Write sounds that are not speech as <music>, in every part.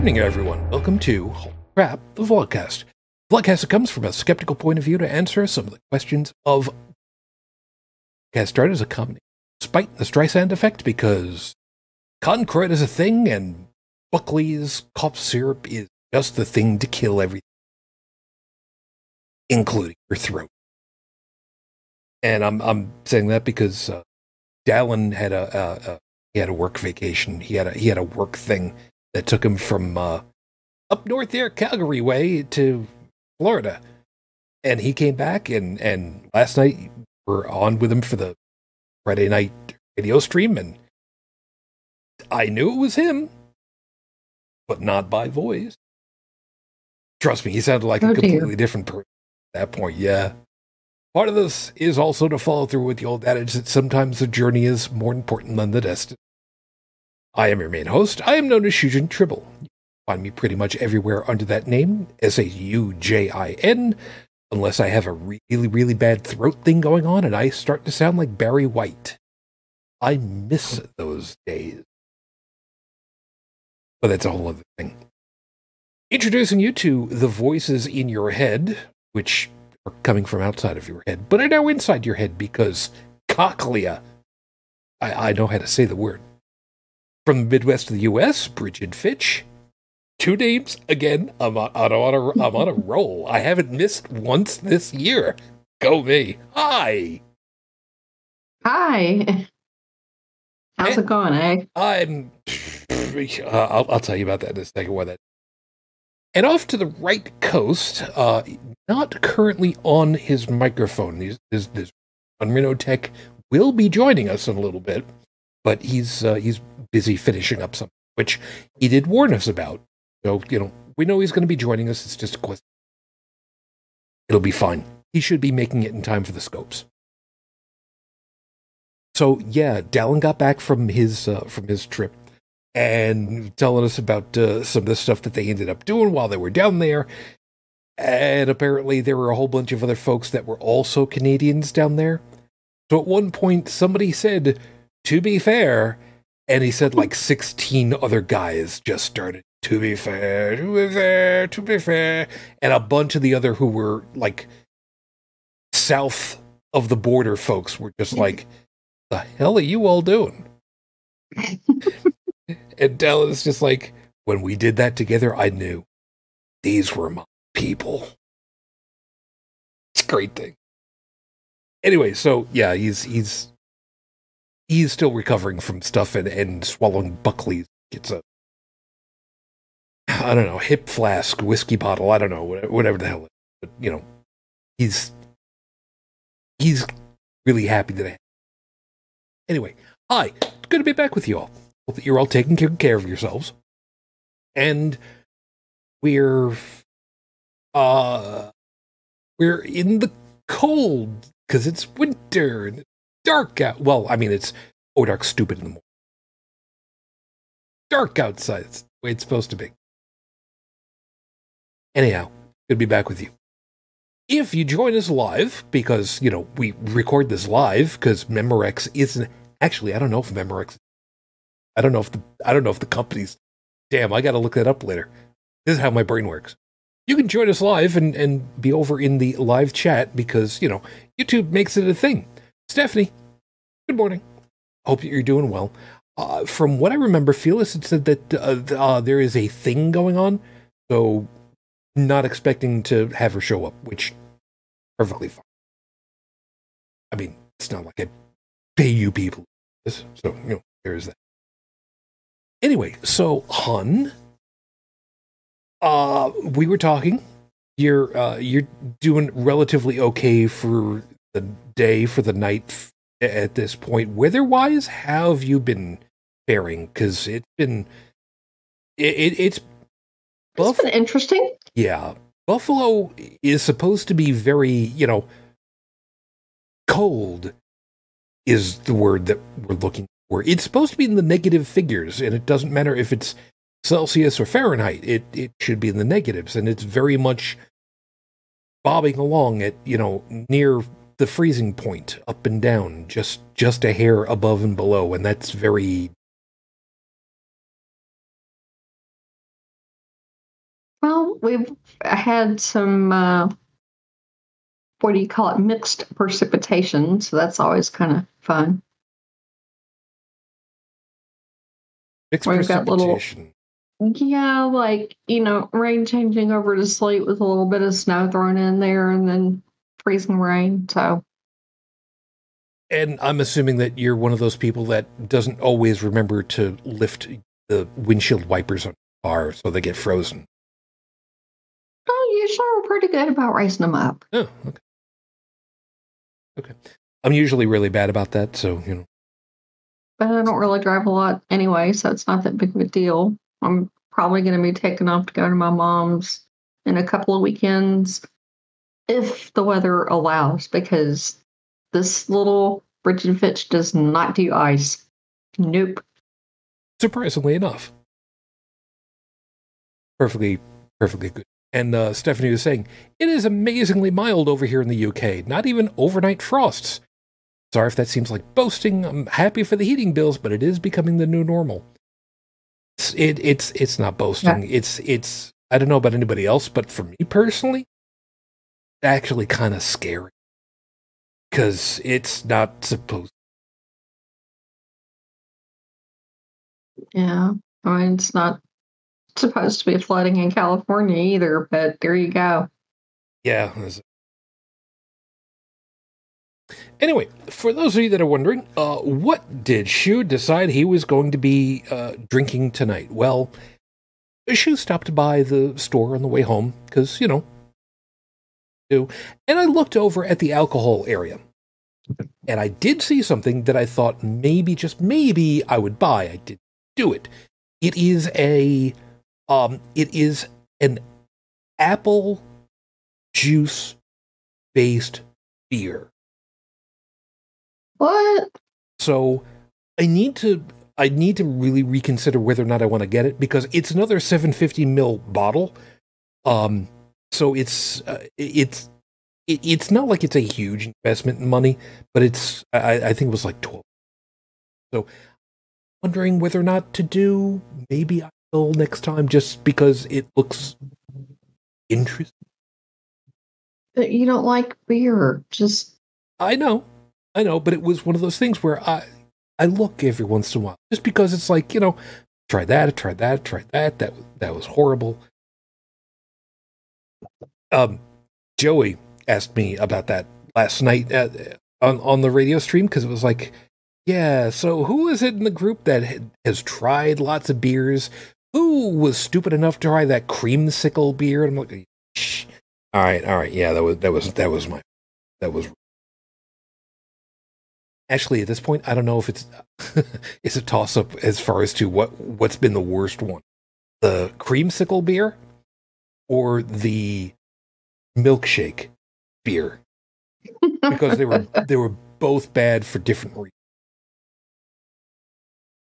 evening, everyone. Welcome to Holy Crap, the Vlogcast. Vlogcast comes from a skeptical point of view to answer some of the questions of Cast started as a comedy, despite the Streisand effect, because concrete is a thing and Buckley's cough syrup is just the thing to kill everything, including your throat. And I'm I'm saying that because uh, Dallin had a, a, a he had a work vacation. He had a he had a work thing that took him from uh, up north there, Calgary way, to Florida, and he came back and and last night we're on with him for the Friday night radio stream, and I knew it was him, but not by voice. Trust me, he sounded like Oh, a dear. completely different person at that point. Yeah. Part of this is also to follow through with the old adage that sometimes the journey is more important than the destination. I am your main host. I am known as Shujin Tribble. Find me pretty much everywhere under that name, S A U J I N, unless I have a really, really bad throat thing going on and I start to sound like Barry White. I miss those days. But that's a whole other thing. Introducing you to the voices in your head, which are coming from outside of your head, but are now inside your head because cochlea. I, I know how to say the word. From the Midwest of the U.S., Bridget Fitch. Two names again. I'm on, I'm on a I'm on a <laughs> roll. I haven't missed once this year. Go me. Hi. Hi. How's Eh. it going, eh? I'm. Uh, I'll, I'll tell you about that in a second. Why that? And off to the right coast, uh, not currently on his microphone. These this this Unreno Tech will be joining us in a little bit, but he's uh, he's busy finishing up something, which he did warn us about. So you know we know he's going to be joining us. It's just a question. It'll be fine. He should be making it in time for the scopes. So yeah, Dallin got back from his uh, from his trip and telling us about uh, some of the stuff that they ended up doing while they were down there. And apparently, there were a whole bunch of other folks that were also Canadians down there. So at one point, somebody said, "To be fair," and he said like sixteen other guys just started. To be fair, to be fair, to be fair, and a bunch of the other who were like south of the border folks were just mm-hmm. like, "The hell are you all doing?" <laughs> And Dallin just like, when we did that together, I knew these were my people. It's a great thing. Anyway, so yeah, he's he's he's still recovering from stuff and, and swallowing Buckley's. It's a I don't know, hip flask, whiskey bottle, I don't know, whatever, the hell. But you know, he's he's really happy I Anyway, hi, good to be back with you all. Hope that you're all taking care of yourselves. And we're uh we're in the cold because it's winter and dark out. Well, I mean it's oh dark stupid in the morning. Dark outside. It's the way it's supposed to be. Anyhow, good to be back with you. If you join us live, because you know we record this live because Memorex isn't actually I don't know if Memorex I don't know if the I don't know if the company's damn, I gotta look that up later. This is how my brain works. You can join us live and, and be over in the live chat because, you know, YouTube makes it a thing. Stephanie, good morning. Hope that you're doing well. Uh, from what I remember, Felix had said that uh, uh, there is a thing going on, so not expecting to have her show up, which perfectly fine. I mean, it's not like I pay you people, so you know there is that. Anyway, so Hun, uh, we were talking. You're uh, you're doing relatively okay for the day, for the night at this point. Weather-wise, how have you been faring? Because it's been it, it it's It's Buff- been interesting. yeah, Buffalo is supposed to be very, you know, cold is the word that we're looking for. It's supposed to be in the negative figures, and it doesn't matter if it's Celsius or Fahrenheit. It it should be in the negatives, and it's very much bobbing along at you know near the freezing point, up and down, just just a hair above and below, and that's very Well, we've had some, uh, what do you call it, mixed precipitation. So that's always kind of fun. Mixed We've got little- Yeah, like, you know, rain changing over to sleet with a little bit of snow thrown in there and then freezing rain. So, And I'm assuming that you're one of those people that doesn't always remember to lift the windshield wipers on your car so they get frozen. oh, usually we're pretty good about raising them up. Oh, okay. Okay. I'm usually really bad about that, so you know. But I don't really drive a lot anyway, so it's not that big of a deal. I'm probably going to be taking off to go to my mom's in a couple of weekends if the weather allows, because this little Bridget Fitch does not do ice. Nope. Surprisingly enough. Perfectly, perfectly good. And uh, Stephanie was saying, it is amazingly mild over here in the UK, not even overnight frosts. Sorry if that seems like boasting. I'm happy for the heating bills, but it is becoming the new normal. It's it, it's it's not boasting. It's it's I don't know about anybody else, but for me personally, actually kind of scary because it's not supposed. Yeah. I mean, it's not supposed to be flooding in California either, but there you go. Yeah. Anyway, for those of you that are wondering, uh, what did Shu decide he was going to be uh, drinking tonight? Well, Shu stopped by the store on the way home because, you know, do. And I looked over at the alcohol area. And I did see something that I thought maybe, just maybe, I would buy. I did do it. It is a, um, it is an apple juice based beer. What? So I need to I need to really reconsider whether or not I want to get it because it's another 750 mil bottle. Um so it's uh, it's it, it's not like it's a huge investment in money, but it's I, I think it was like 12. So wondering whether or not to do maybe I will next time just because it looks interesting. But You don't like beer. Just I know, I know, but it was one of those things where I I look every once in a while just because it's like you know, try that, try that, try that. That that was horrible. Um, Joey asked me about that last night uh on on the radio stream because it was like, yeah. So who is it in the group that has tried lots of beers? Who was stupid enough to try that creamsicle beer? And I'm like, Shh. all right, all right, yeah, that was that was that was my that was actually at this point i don't know if it's <laughs> it's a toss up as far as to what what's been the worst one the creamsicle beer or the milkshake beer. Because they were <laughs> they were both bad for different reasons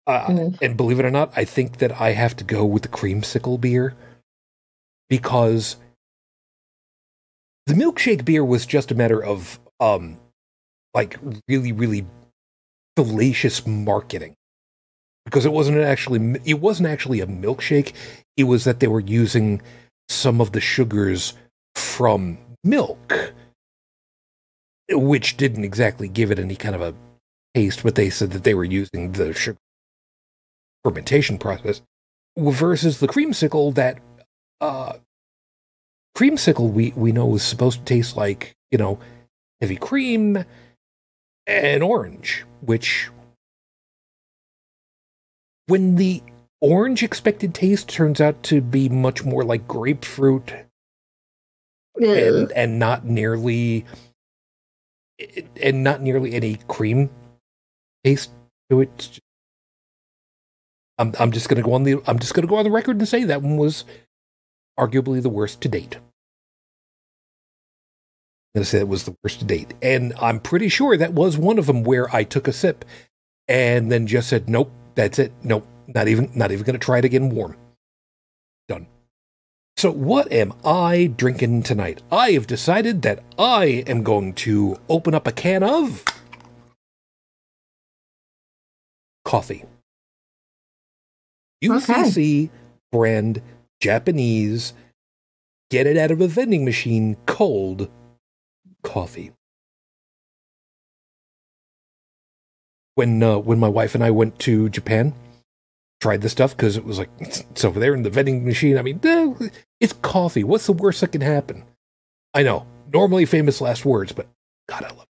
uh, Mm. and believe it or not i think that i have to go with the creamsicle beer because the milkshake beer was just a matter of um like really really fallacious marketing. Because it wasn't actually it wasn't actually a milkshake. It was that they were using some of the sugars from milk which didn't exactly give it any kind of a taste but they said that they were using the sugar fermentation process versus the creamsicle that uh creamsicle we we know is supposed to taste like you know heavy cream and orange, which when the orange expected taste turns out to be much more like grapefruit Ugh. and and not nearly and not nearly any cream taste to it. I'm I'm just gonna go on the I'm just gonna go on the record and say that one was arguably the worst to date. I'm gonna say it was the worst to date, and I'm pretty sure that was one of them where I took a sip and then just said, "Nope, that's it. Nope, not even not even gonna try it again warm." Done. So, what am I drinking tonight? I have decided that I am going to open up a can of coffee. UCC brand Japanese get it out of a vending machine cold coffee. When uh, when my wife and I went to Japan, tried the stuff because it was like it's over there in the vending machine. I mean, it's coffee. What's the worst that can happen? I know, normally famous last words, but God, I love it.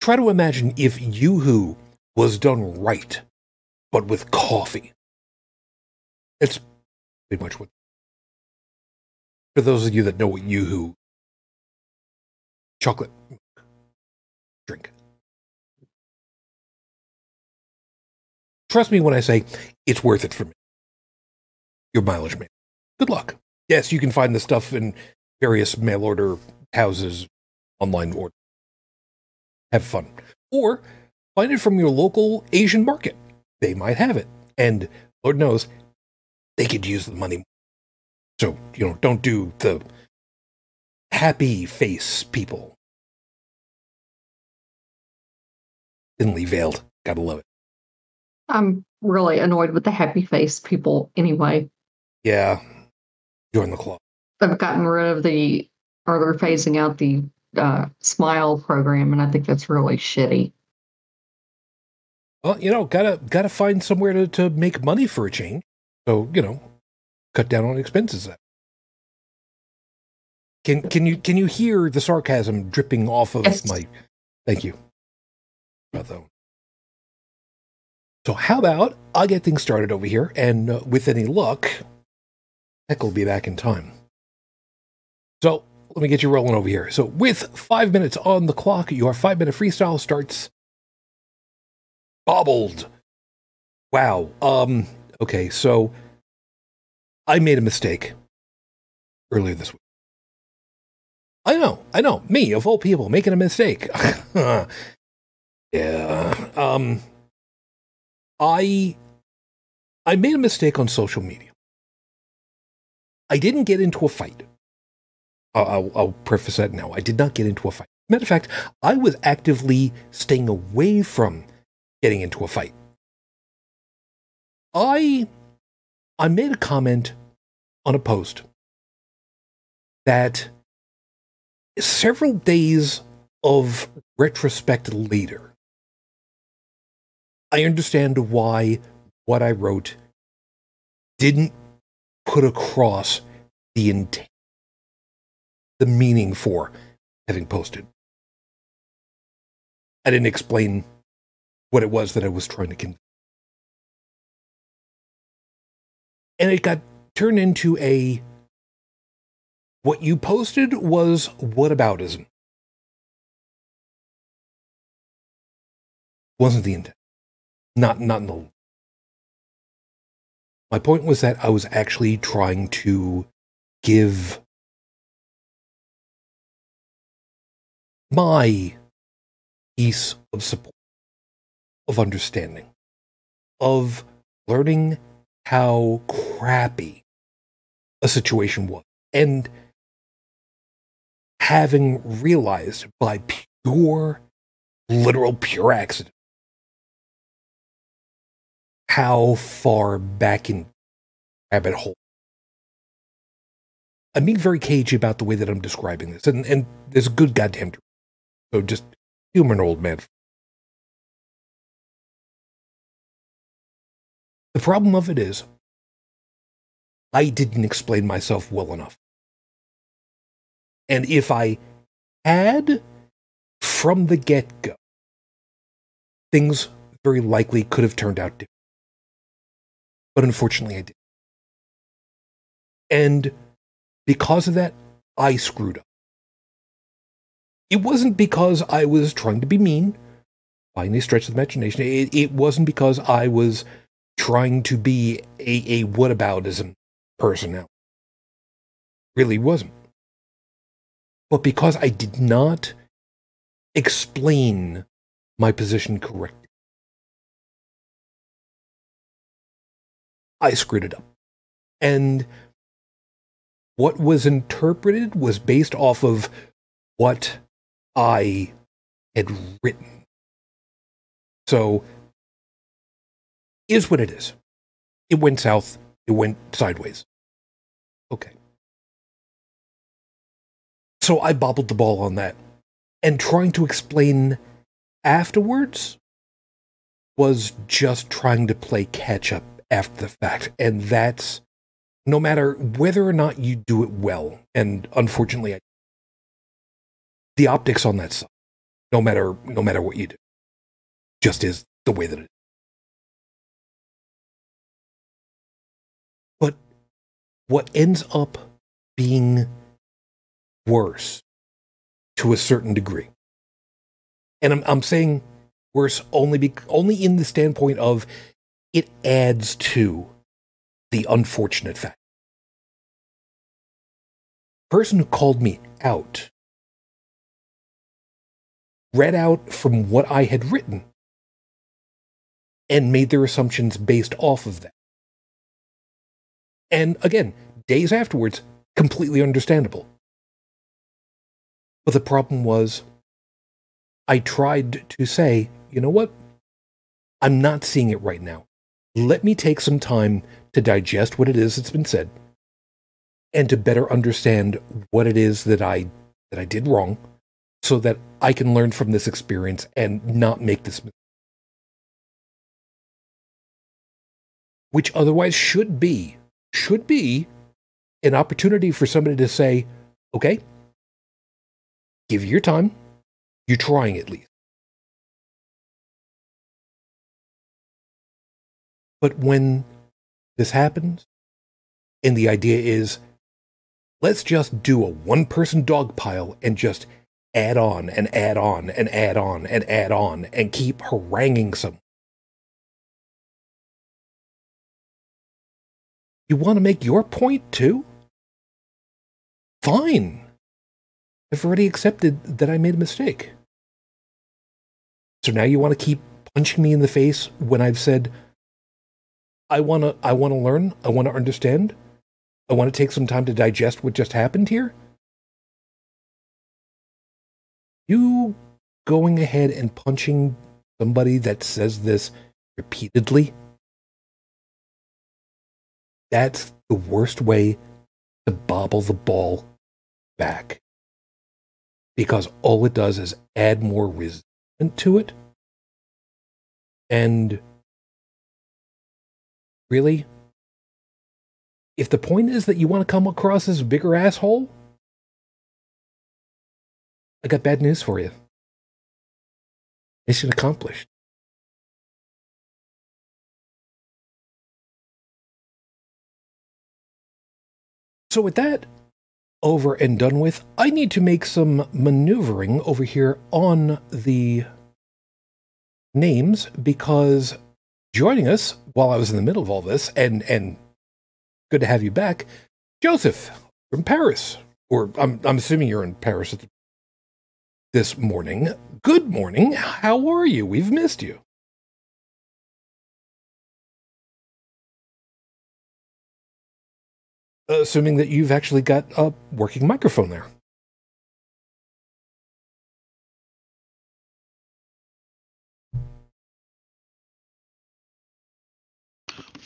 Try to imagine if Yoo-Hoo was done right, but with coffee. It's pretty much what. For those of you that know what Yoo-Hoo, chocolate drink. Trust me when I say it's worth it for me. Your mileage man. Good luck. Yes, you can find the stuff in various mail order houses, online order. Have fun. Or find it from your local Asian market. They might have it. And Lord knows they could use the money. So, you know, don't do the happy face people. Thinly veiled. Gotta love it. I'm really annoyed with the happy face people anyway. Yeah. Join the club. They've gotten rid of the, or they're phasing out the uh, smile program, and I think that's really shitty. Well, you know, gotta gotta find somewhere to, to make money for a change. So, you know, cut down on expenses. Can can you can you hear the sarcasm dripping off of Yes. my thank you. About that one. So how about I get things started over here, and uh, with any luck, Heck will be back in time. So let me get you rolling over here. So with five minutes on the clock, your five minute freestyle starts. Bobbled. Wow. Um. Okay. So I made a mistake earlier this week. I know. I know. Me of all people making a mistake. <laughs> yeah. Um. I I made a mistake on social media. I didn't get into a fight. I'll, I'll, preface that now. I did not get into a fight. Matter of fact, I was actively staying away from getting into a fight. I I made a comment on a post that several days of retrospect later, I understand why what I wrote didn't put across the intent, the meaning for having posted. I didn't explain what it was that I was trying to convey. And it got turned into a what you posted was whataboutism. Wasn't the intent. Not not in the my point was that I was actually trying to give my piece of support, of understanding, of learning how crappy a situation was, and having realized by pure, literal, pure accident how far back in rabbit hole. I'm being very cagey about the way that I'm describing this, and, and there's a good goddamn. So just humor old man. The problem of it is, I didn't explain myself well enough. And if I had from the get go, things very likely could have turned out different. But unfortunately, I did. And because of that, I screwed up. It wasn't because I was trying to be mean by any stretch of the imagination. It, it wasn't because I was trying to be a, a whataboutism person. Really wasn't. But because I did not explain my position correctly. I screwed it up. And what was interpreted was based off of what I had written. So, is what it is. It went south. It went sideways. Okay. So I bobbled the ball on that. And trying to explain afterwards was just trying to play catch up after the fact. And that's no matter whether or not you do it well. And unfortunately, I, the optics on that side, no matter no matter what you do, just is the way that it is. But what ends up being worse to a certain degree, and I'm, I'm saying worse only be, only in the standpoint of it adds to the unfortunate fact. The Person who called me out read out from what I had written and made their assumptions based off of that. And again, days afterwards, completely understandable. But the problem was, I tried to say, you know what? I'm not seeing it right now. Let me take some time to digest what it is that's been said and to better understand what it is that I that I did wrong so that I can learn from this experience and not make this mistake. which otherwise should be should be an opportunity for somebody to say, okay, give you your time. You're trying at least. But when this happens, and the idea is, let's just do a one person dog pile and just add on and add on and add on and add on and keep haranguing some You want to make your point too? Fine. I've already accepted that I made a mistake. So now you want to keep punching me in the face when I've said I want to I want to learn, I want to understand. I want to take some time to digest what just happened here. You going ahead and punching somebody that says this repeatedly that's the worst way to bobble the ball back. Because all it does is add more resentment to it. And really, if the point is that you want to come across as a bigger asshole, I got bad news for you. Mission accomplished. So, with that over and done with, I need to make some maneuvering over here on the names because joining us while I was in the middle of all this, and and good to have you back, Joseph from Paris. Or I'm I'm assuming you're in Paris this morning. Good morning. How are you? We've missed you. assuming that you've actually got a working microphone there.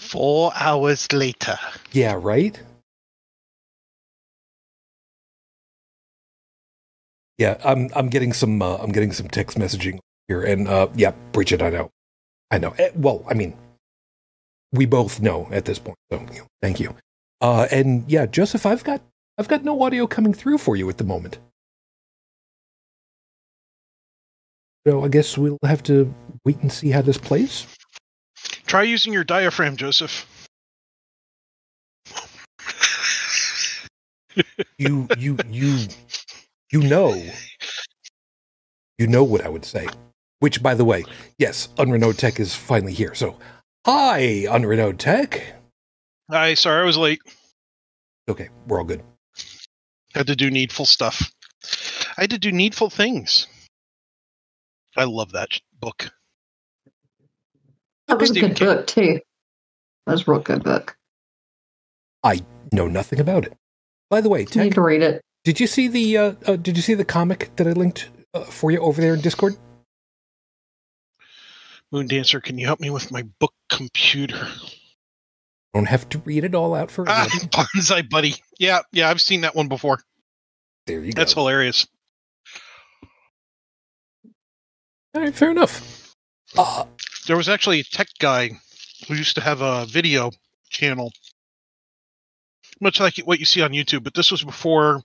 Four hours later. Yeah, right? Yeah, I'm I'm getting some uh, I'm getting some text messaging here, and uh, yeah, Bridget, I know, I know. Eh, well, I mean, we both know at this point. So, thank you. Uh, and yeah, Joseph, I've got I've got no audio coming through for you at the moment. So I guess we'll have to wait and see how this plays. Try using your diaphragm, Joseph. you you you you know you know what I would say. Which, by the way, yes, Unrenode Tech is finally here. So, hi, Unrenode Tech. Hi, sorry I was late. Okay, we're all good. Had to do needful stuff. I had to do needful things. I love that book. That was a good King. book too. That was a real good book. I know nothing about it. By the way, Tech, need to read it. Did you see the uh, uh, Did you see the comic that I linked uh, for you over there in Discord? Moon Dancer, can you help me with my book computer? Don't have to read it all out for Ah. <laughs> BonziBuddy. Yeah, yeah, I've seen that one before. There you go. That's hilarious. All right, fair enough. Uh, There was actually a tech guy who used to have a video channel, much like what you see on YouTube. But this was before.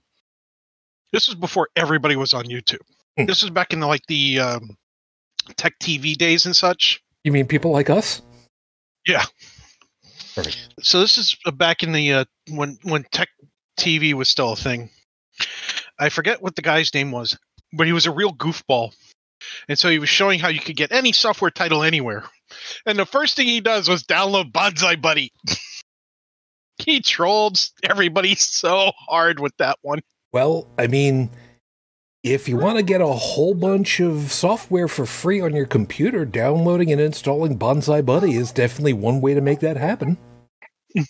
This was before everybody was on YouTube. Hmm. This was back in the, like the um, tech TV days and such. you mean people like us? Yeah. Perfect. So this is back in the uh, when when tech TV was still a thing. I forget what the guy's name was, but he was a real goofball. And so he was showing how you could get any software title anywhere. And the first thing he does was download BonziBuddy. <laughs> he trolled everybody so hard with that one. Well, I mean, if you want to get a whole bunch of software for free on your computer, downloading and installing BonziBuddy is definitely one way to make that happen. <laughs>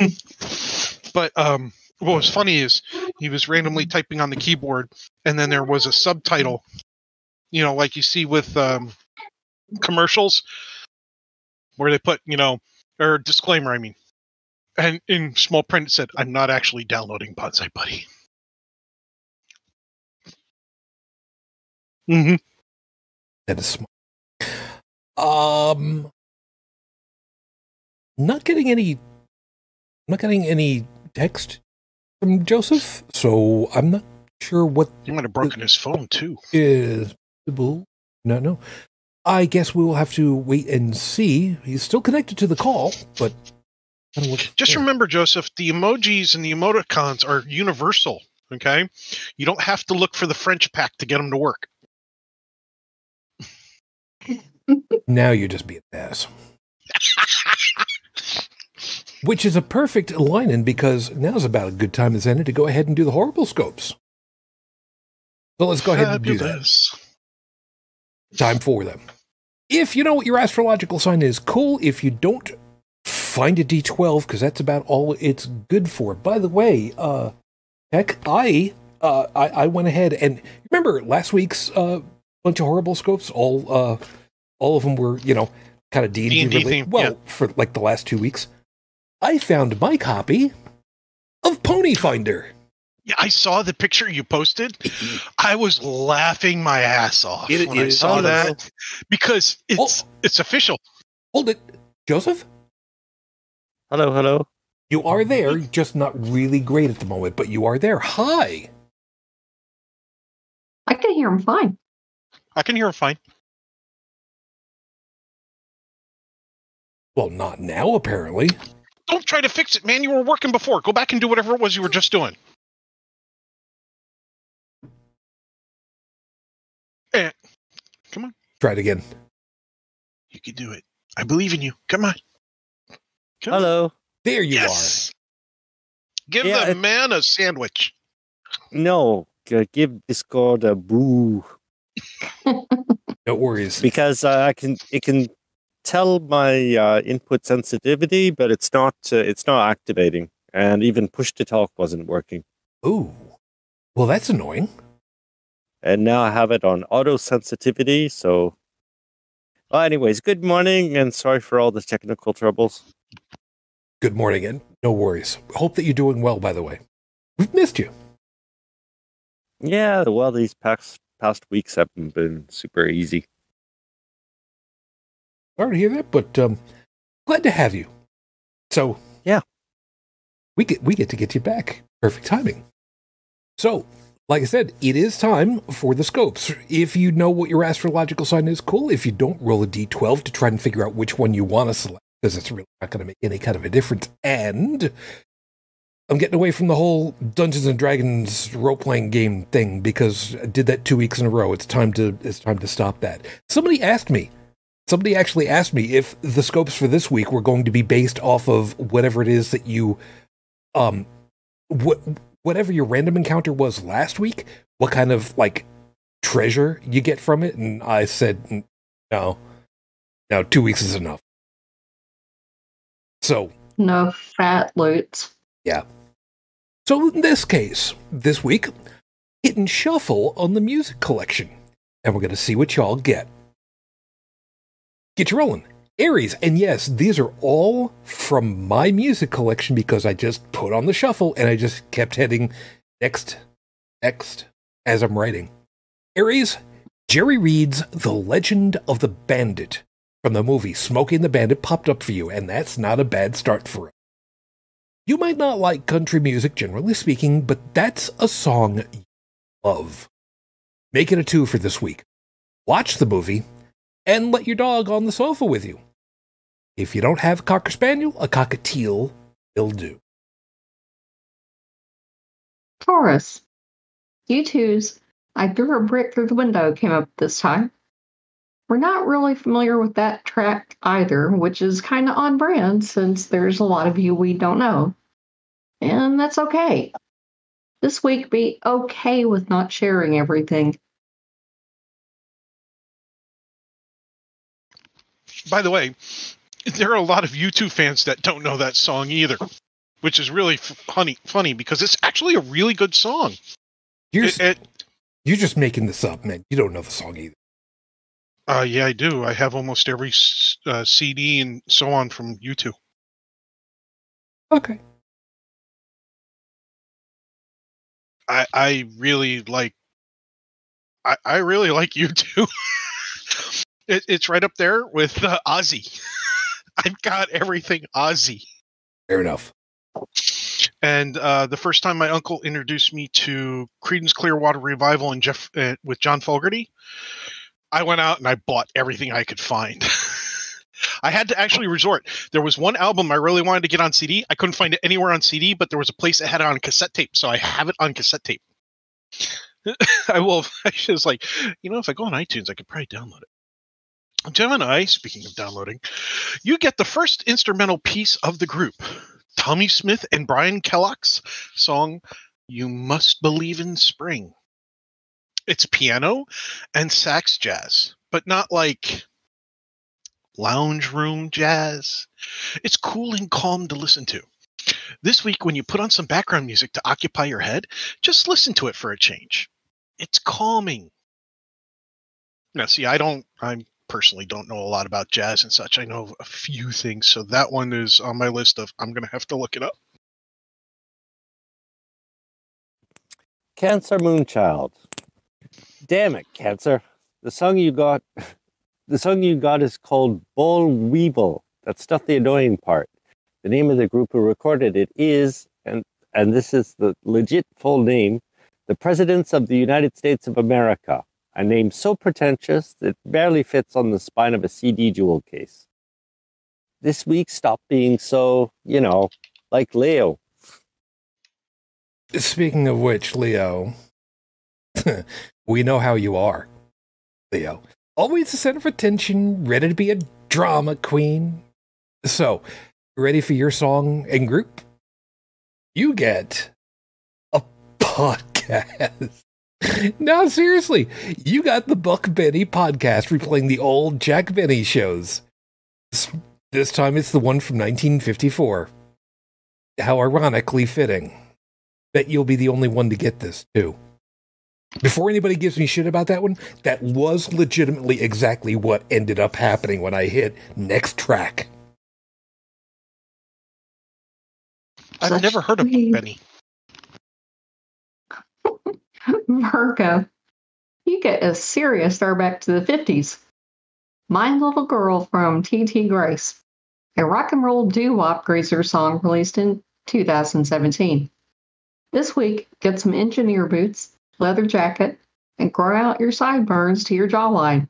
But um, what was funny is he was randomly typing on the keyboard, and then there was a subtitle, you know, like you see with um, commercials, where they put, you know, or disclaimer, I mean, and in small print it said, "I'm not actually downloading BonziBuddy." Mm-hmm. That is smart. Um, not getting any, not getting any text from Joseph, so I'm not sure what He might have broken his phone too. is. No, no. I guess we will have to wait and see. He's still connected to the call, but Just remember, Joseph, the emojis and the emoticons are universal. Okay, you don't have to look for the French pack to get them to work. <laughs> now you're just being an ass. <laughs> Which is a perfect line in because now's about a good time as any to go ahead and do the horrible scopes. So let's go ahead and do that. Time for them. If you know what your astrological sign is, cool. If you don't, find a D12 because that's about all it's good for. By the way, uh, heck, I uh, I, I went ahead and remember last week's uh, bunch of horrible scopes. All uh, all of them were you know kind of D and D&D related. Well, yeah. for like the last two weeks, I found my copy of Pony Finder. Yeah, I saw the picture you posted. <laughs> I was laughing my ass off It- when it I saw oh, that because it's oh. it's official. Hold it, Joseph. Hello, hello. You are there, just not really great at the moment, but you are there. Hi. I can hear him fine. I can hear him fine. Well, not now, apparently. Don't try to fix it, man. You were working before. Go back and do whatever it was you were just doing. Try it again. you can do it. I believe in you. Come on. Come on. Hello. There you yes. Give Yeah, the it- man a sandwich. No, g- give Discord a boo are. <laughs> No worries. because uh, I can it can tell my uh, input sensitivity, but it's not uh, it's not activating, and even push to talk wasn't working. Ooh. Well, that's annoying. And now I have it on auto sensitivity. So, well, anyways, good morning, and sorry for all the technical troubles. Good morning, and no worries. Hope that you're doing well, by the way. We've missed you. Yeah, well, these past past weeks haven't been super easy. Sorry to hear that, but um, glad to have you. So, Yeah. we get we get to get you back. Perfect timing. So, like I said, it is time for the scopes. If you know what your astrological sign is, cool. If you don't, roll a d12 to try and figure out which one you want to select, because it's really not going to make any kind of a difference. And I'm getting away from the whole Dungeons and Dragons role playing game thing because I did that two weeks in a row. It's time to it's time to stop that. Somebody asked me somebody actually asked me if the scopes for this week were going to be based off of whatever it is that you um what whatever your random encounter was last week what kind of like treasure you get from it? And i said no. No two weeks is enough. So No fat loots. Yeah. So in this case this week hit and shuffle on the music collection. And we're going to see what y'all get. Get you rolling Aries, and yes, these are all from my music collection because I just put on the shuffle and I just kept heading next, next as I'm writing. Aries, Jerry Reed's The Legend of the Bandit from the movie Smokey and the Bandit popped up for you, and that's not a bad start for it. You might not like country music, generally speaking, but that's a song you love. Make it a two for this week. Watch the movie and let your dog on the sofa with you. If you don't have a cocker spaniel, a cockatiel will do. Taurus. U2's. I Threw a Brick Through the Window came up this time. We're not really familiar with that track either, which is kind of on brand since there's a lot of you we don't know. And that's okay. This week, be okay with not sharing everything. By the way, there are a lot of U2 fans that don't know that song either, which is really funny, funny because it's actually a really good song. You're, It- it- you're just making this up, man. You don't know the song either. uh, yeah, I do. I have almost every uh, CD and so on from U2. Okay. I, I really like. I, I really like U2. <laughs> it, it's right up there with uh, <laughs> Ozzy. I've got everything Ozzy. Fair enough. And uh, the first time my uncle introduced me to Creedence Clearwater Revival and Jeff uh, with John Fogerty, I went out and I bought everything I could find. <laughs> I had to actually resort. There was one album I really wanted to get on CD. I couldn't find it anywhere on CD, but there was a place that had it on cassette tape, so I have it on cassette tape. <laughs> I will. I was like, you know, if I go on iTunes, I could probably download it. Gemini, speaking of downloading, you get the first instrumental piece of the group. Tommy Smith and Brian Kellock's song You Must Believe in Spring. It's piano and sax jazz, but not like lounge room jazz. It's cool and calm to listen to. This week, when you put on some background music to occupy your head, just listen to it for a change. It's calming. Now, see, I don't, I personally don't know a lot about jazz and such. I know a few things, so that one is on my list of I'm going to have to look it up. Cancer Moonchild. Damn it, Cancer. The song you got <laughs> the song you got is called Boll Weevil. That's not the annoying part. The name of the group who recorded it is, and and this is the legit full name, the Presidents of the United States of America. A name so pretentious it barely fits on the spine of a CD jewel case. This week stop being so, you know, like Leo. Speaking of which, Leo, <laughs> we know how you are. Leo, always the center of attention, ready to be a drama queen. So, ready for your song and group? You get a <laughs> podcast. <laughs> now, seriously, you got the Buck Benny podcast replaying the old Jack Benny shows. This, this time it's the one from 1954. How ironically fitting that you'll be the only one to get this too. Before anybody gives me shit about that one, that was legitimately exactly what ended up happening when I hit next track. I've never heard of sweet- Benny. <laughs> Virgo, you get a serious throwback to the 50s. My Little Girl from T.T. Grace, a rock and roll doo wop greaser song released in 2017. This week, get some engineer boots, leather jacket, and grow out your sideburns to your jawline.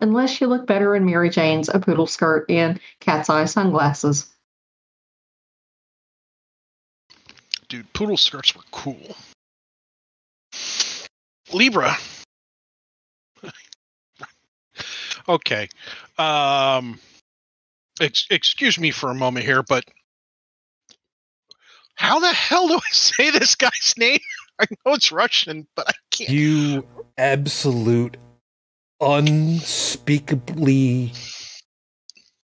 Unless you look better in Mary Jane's a poodle skirt and cat's eye sunglasses. Dude, poodle skirts were cool. Libra. okay. Um ex- excuse me for a moment here, but how the hell do I <laughs> say this guy's name? <laughs> I know it's Russian, but I can't. You absolute, unspeakably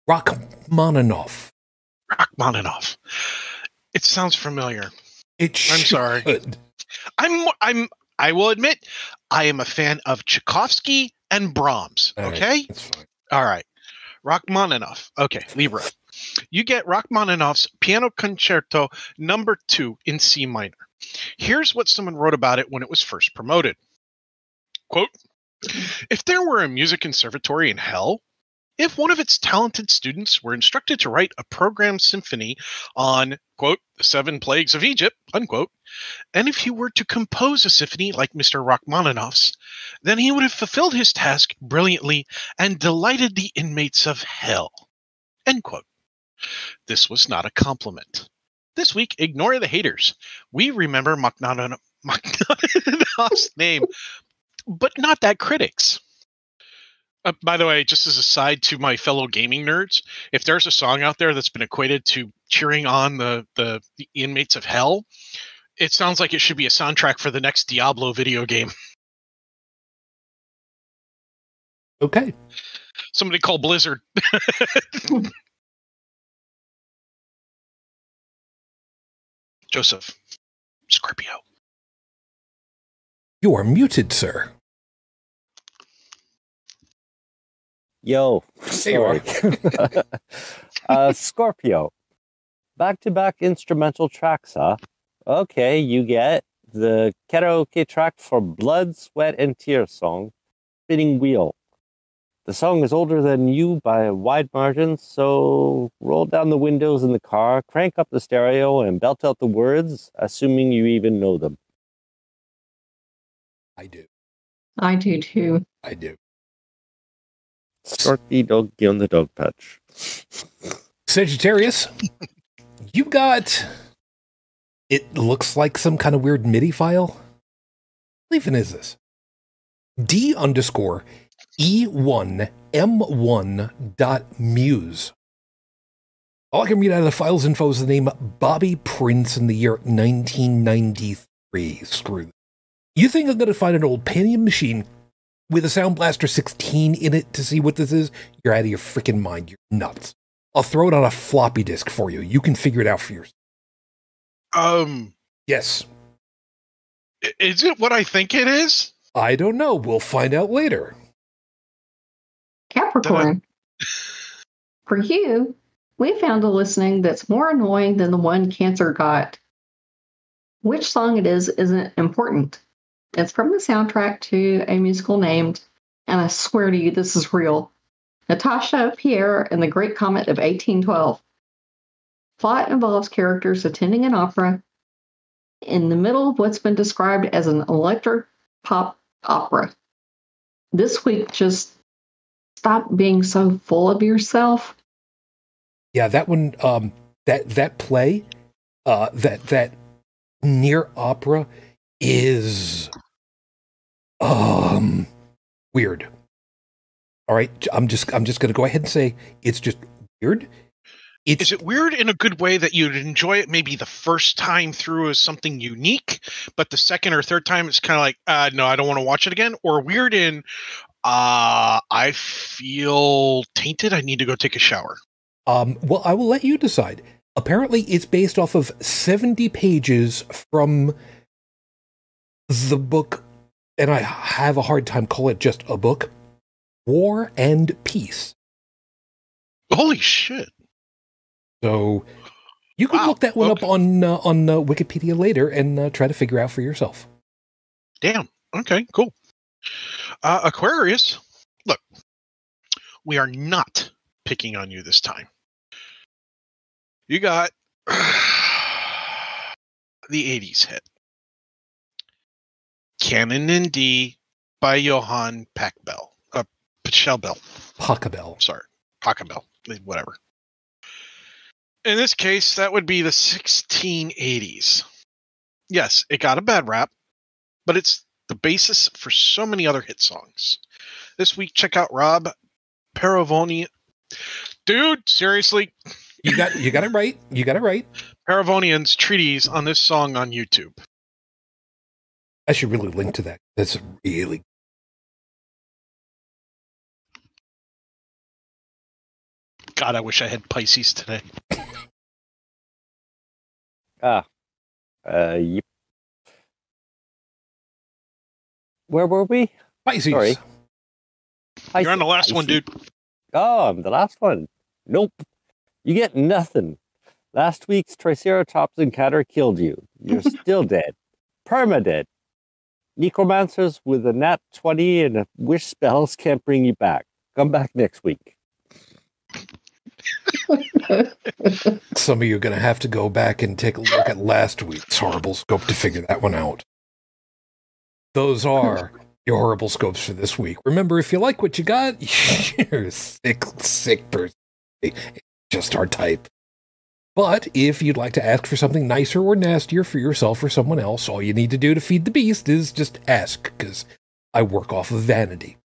Rachmaninoff. Rachmaninoff. It sounds familiar. It I'm sorry. I'm I'm I will admit I am a fan of Tchaikovsky and Brahms. All Okay? All right. Rachmaninoff. Okay, Libra. You get Rachmaninoff's Piano Concerto Number Two in C minor. Here's what someone wrote about it when it was first promoted. Quote: If there were a music conservatory in hell, if one of its talented students were instructed to write a program symphony on, quote, the seven plagues of Egypt, unquote, and if he were to compose a symphony like Mr. Rachmaninoff's, then he would have fulfilled his task brilliantly and delighted the inmates of hell, end quote. This was not a compliment. This week, ignore the haters. We remember <laughs> Rachmaninoff's name, but not that critics. Uh, by the way, just as a side to my fellow gaming nerds, if there's a song out there that's been equated to cheering on the, the, the inmates of hell, it sounds like it should be a soundtrack for the next Diablo video game. <laughs> Okay. Somebody call Blizzard. <laughs> Joseph, Scorpio. You are muted, sir. Yo, There you are. sorry. <laughs> uh, Scorpio. Back to back instrumental tracks, huh? Okay, you get the karaoke track for Blood, Sweat, and Tears song, Spinning Wheel. The song is older than you by a wide margin, so roll down the windows in the car, crank up the stereo, and belt out the words, assuming you even know them. I do. I do too. I do. Storky doggy on the dog patch. Sagittarius, <laughs> you got. It looks like some kind of weird MIDI file. What even is this? D underscore E1 M1 dot muse. All I can read out of the file's info is the name Bobby Prince in the year 1993. Screw. that. You think I'm going to find an old Pentium machine with a Sound Blaster 16 in it to see what this is? You're out of your freaking mind. You're nuts. I'll throw it on a floppy disk for you. You can figure it out for yourself. Um, Yes. is it what I think it is? I don't know. We'll find out later. Capricorn. <laughs> For you, we found a listening that's more annoying than the one Cancer got. Which song it is isn't important. It's from the soundtrack to a musical named, and I swear to you, this is real Natasha Pierre and the Great Comet of 1812. Plot involves characters attending an opera in the middle of what's been described as an electric pop opera. This week, just stop being so full of yourself. Yeah, that one um that that play uh that that near opera is um weird. All right, I'm just I'm just going to go ahead and say it's just weird. It's Is it weird in a good way that you'd enjoy it maybe the first time through as something unique, but the second or third time it's kind of like, uh, no, I don't want to watch it again? Or weird in, uh, I feel tainted. I need to go take a shower. Um, well, I will let you decide. Apparently, it's based off of 70 pages from the book, and I have a hard time calling it just a book War and Peace. Holy shit. So you can Wow, look that one okay. up on uh, on uh, Wikipedia later and uh, try to figure out for yourself. Damn. Okay, cool. Uh, Aquarius, look, we are not picking on you this time. You got <sighs> the 80s hit Canon in D by Johann Pachelbel. Uh, Pachelbel. Pachelbel. Sorry. Pachelbel. Whatever. In this case, that would be the 1680s. Yes, it got a bad rap, but it's the basis for so many other hit songs. This week, check out Rob Paravoni. Dude, seriously, You got you got it right. You got it right. Paravonian's treatise on this song on YouTube. I should really link to that. That's really God, I wish I had Pisces today. <laughs> Ah. Uh, yep. Where were we? Pisces. Sorry. You're on the last one, dude. Oh, I'm the last one. Nope. You get nothing. Last week's Triceratops encounter killed you. You're <laughs> still dead. Perma dead. Necromancers with a nat 20 and a wish spells can't bring you back. Come back next week. <laughs> Some of you are going to have to go back and take a look at last week's horrible scope to figure that one out. Those are your horrible scopes for this week. Remember, if you like what you got, <laughs> you're a sick, sick person. Just our type. But if you'd like to ask for something nicer or nastier for yourself or someone else, all you need to do to feed the beast is just ask, because I work off of vanity.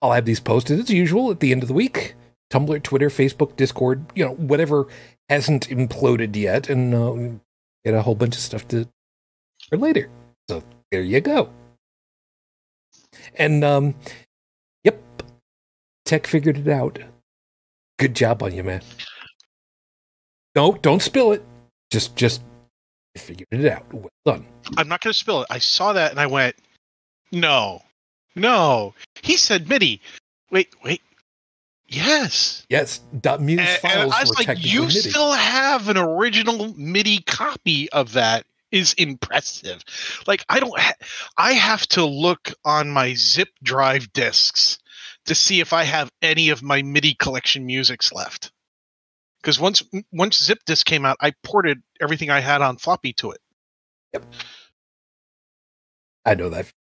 I'll have these posted as usual at the end of the week. Tumblr, Twitter, Facebook, Discord, you know, whatever hasn't imploded yet, and uh, get a whole bunch of stuff to for later. So there you go. And um, yep, Tech figured it out. Good job on you, man. No, don't spill it. Just, just figured it out. Well done. I'm not going to spill it. I saw that and I went, no, no. He said MIDI. Wait, wait. Yes. Yes, dot muse And, files and I was like, you MIDI. still have an original MIDI copy of that is impressive. Like I don't ha- I have to look on my zip drive discs to see if I have any of my MIDI collection musics left. Cuz once once zip disk came out, I ported everything I had on floppy to it. Yep. I know that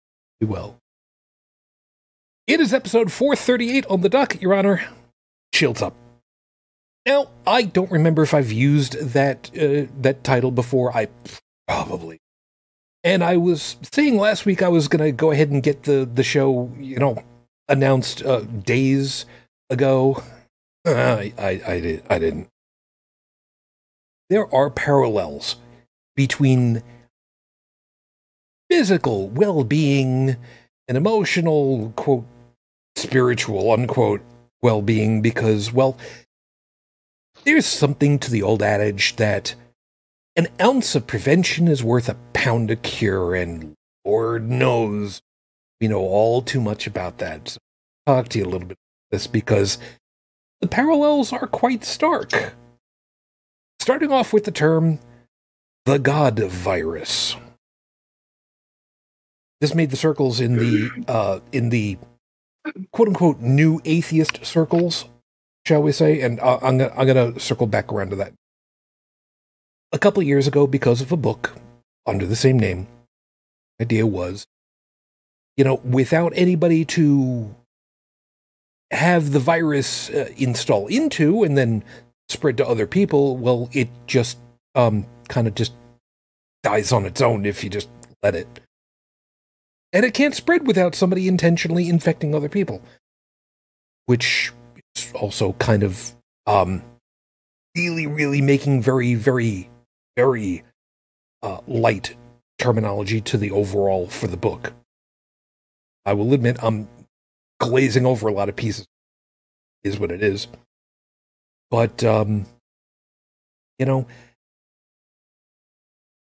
well. It is episode 438 on the dock, Your Honor. Shields up. Now, I don't remember if I've used that uh, that title before. I probably. And I was saying last week I was going to go ahead and get the the show, you know, announced uh, days ago. Uh, I, I did I didn't. There are parallels between physical well being and emotional, quote, spiritual, unquote, well being because, well, there's something to the old adage that an ounce of prevention is worth a pound of cure, and Lord knows we know all too much about that. So talk to you a little bit about this because the parallels are quite stark. Starting off with the term the God virus. This made the circles in the uh, in the quote unquote new atheist circles, shall we say? And uh, I'm gonna, I'm gonna circle back around to that. A couple years ago, because of a book under the same name, idea was, you know, without anybody to have the virus uh, install into and then spread to other people, well, it just um, kind of just dies on its own if you just let it. And it can't spread without somebody intentionally infecting other people. Which is also kind of um really really making very very very uh, light terminology to the overall for the book. I will admit i'm glazing over a lot of pieces is what it is but um you know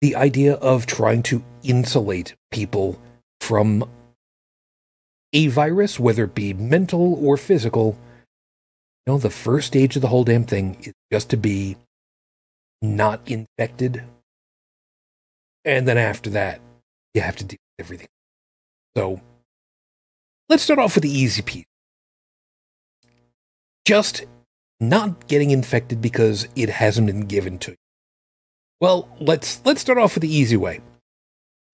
the idea of trying to insulate people from a virus, whether it be mental or physical, you know, the first stage of the whole damn thing is just to be not infected. And then after that, you have to deal with everything. So let's start off with the easy piece. Just not getting infected because it hasn't been given to you. Well, let's let's start off with the easy way.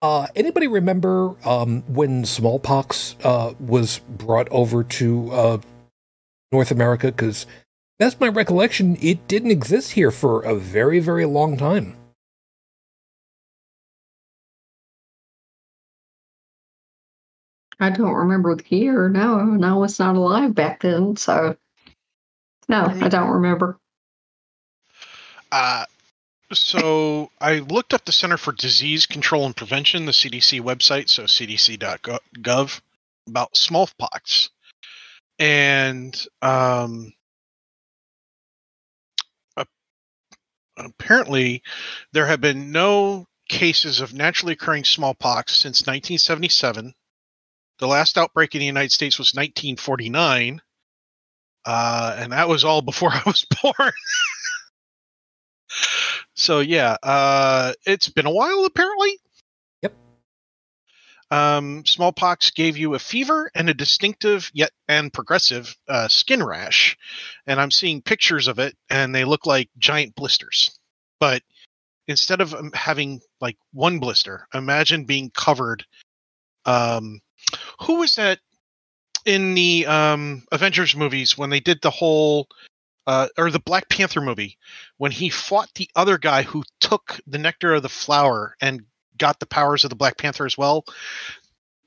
Uh, anybody remember um, when smallpox uh, was brought over to uh, North America? Because that's my recollection. It didn't exist here for a very, very long time. I don't remember the year. No, and I was not alive back then. So, no, I don't remember. Uh, so I looked up the Center for Disease Control and Prevention, the CDC website, so cdc.gov, about smallpox, and um, apparently there have been no cases of naturally occurring smallpox since 1977. The last outbreak in the United States was 1949, uh, and that was all before <laughs> I was born. so yeah, uh, it's been a while apparently. Yep. Um, smallpox gave you a fever and a distinctive yet and progressive uh, skin rash, and I'm seeing pictures of it, and they look like giant blisters. But instead of um, having like one blister, imagine being covered. Um, who was that in the um, Avengers movies when they did the whole, uh, or the Black Panther movie when he fought the other guy who took the nectar of the flower and got the powers of the Black Panther as well?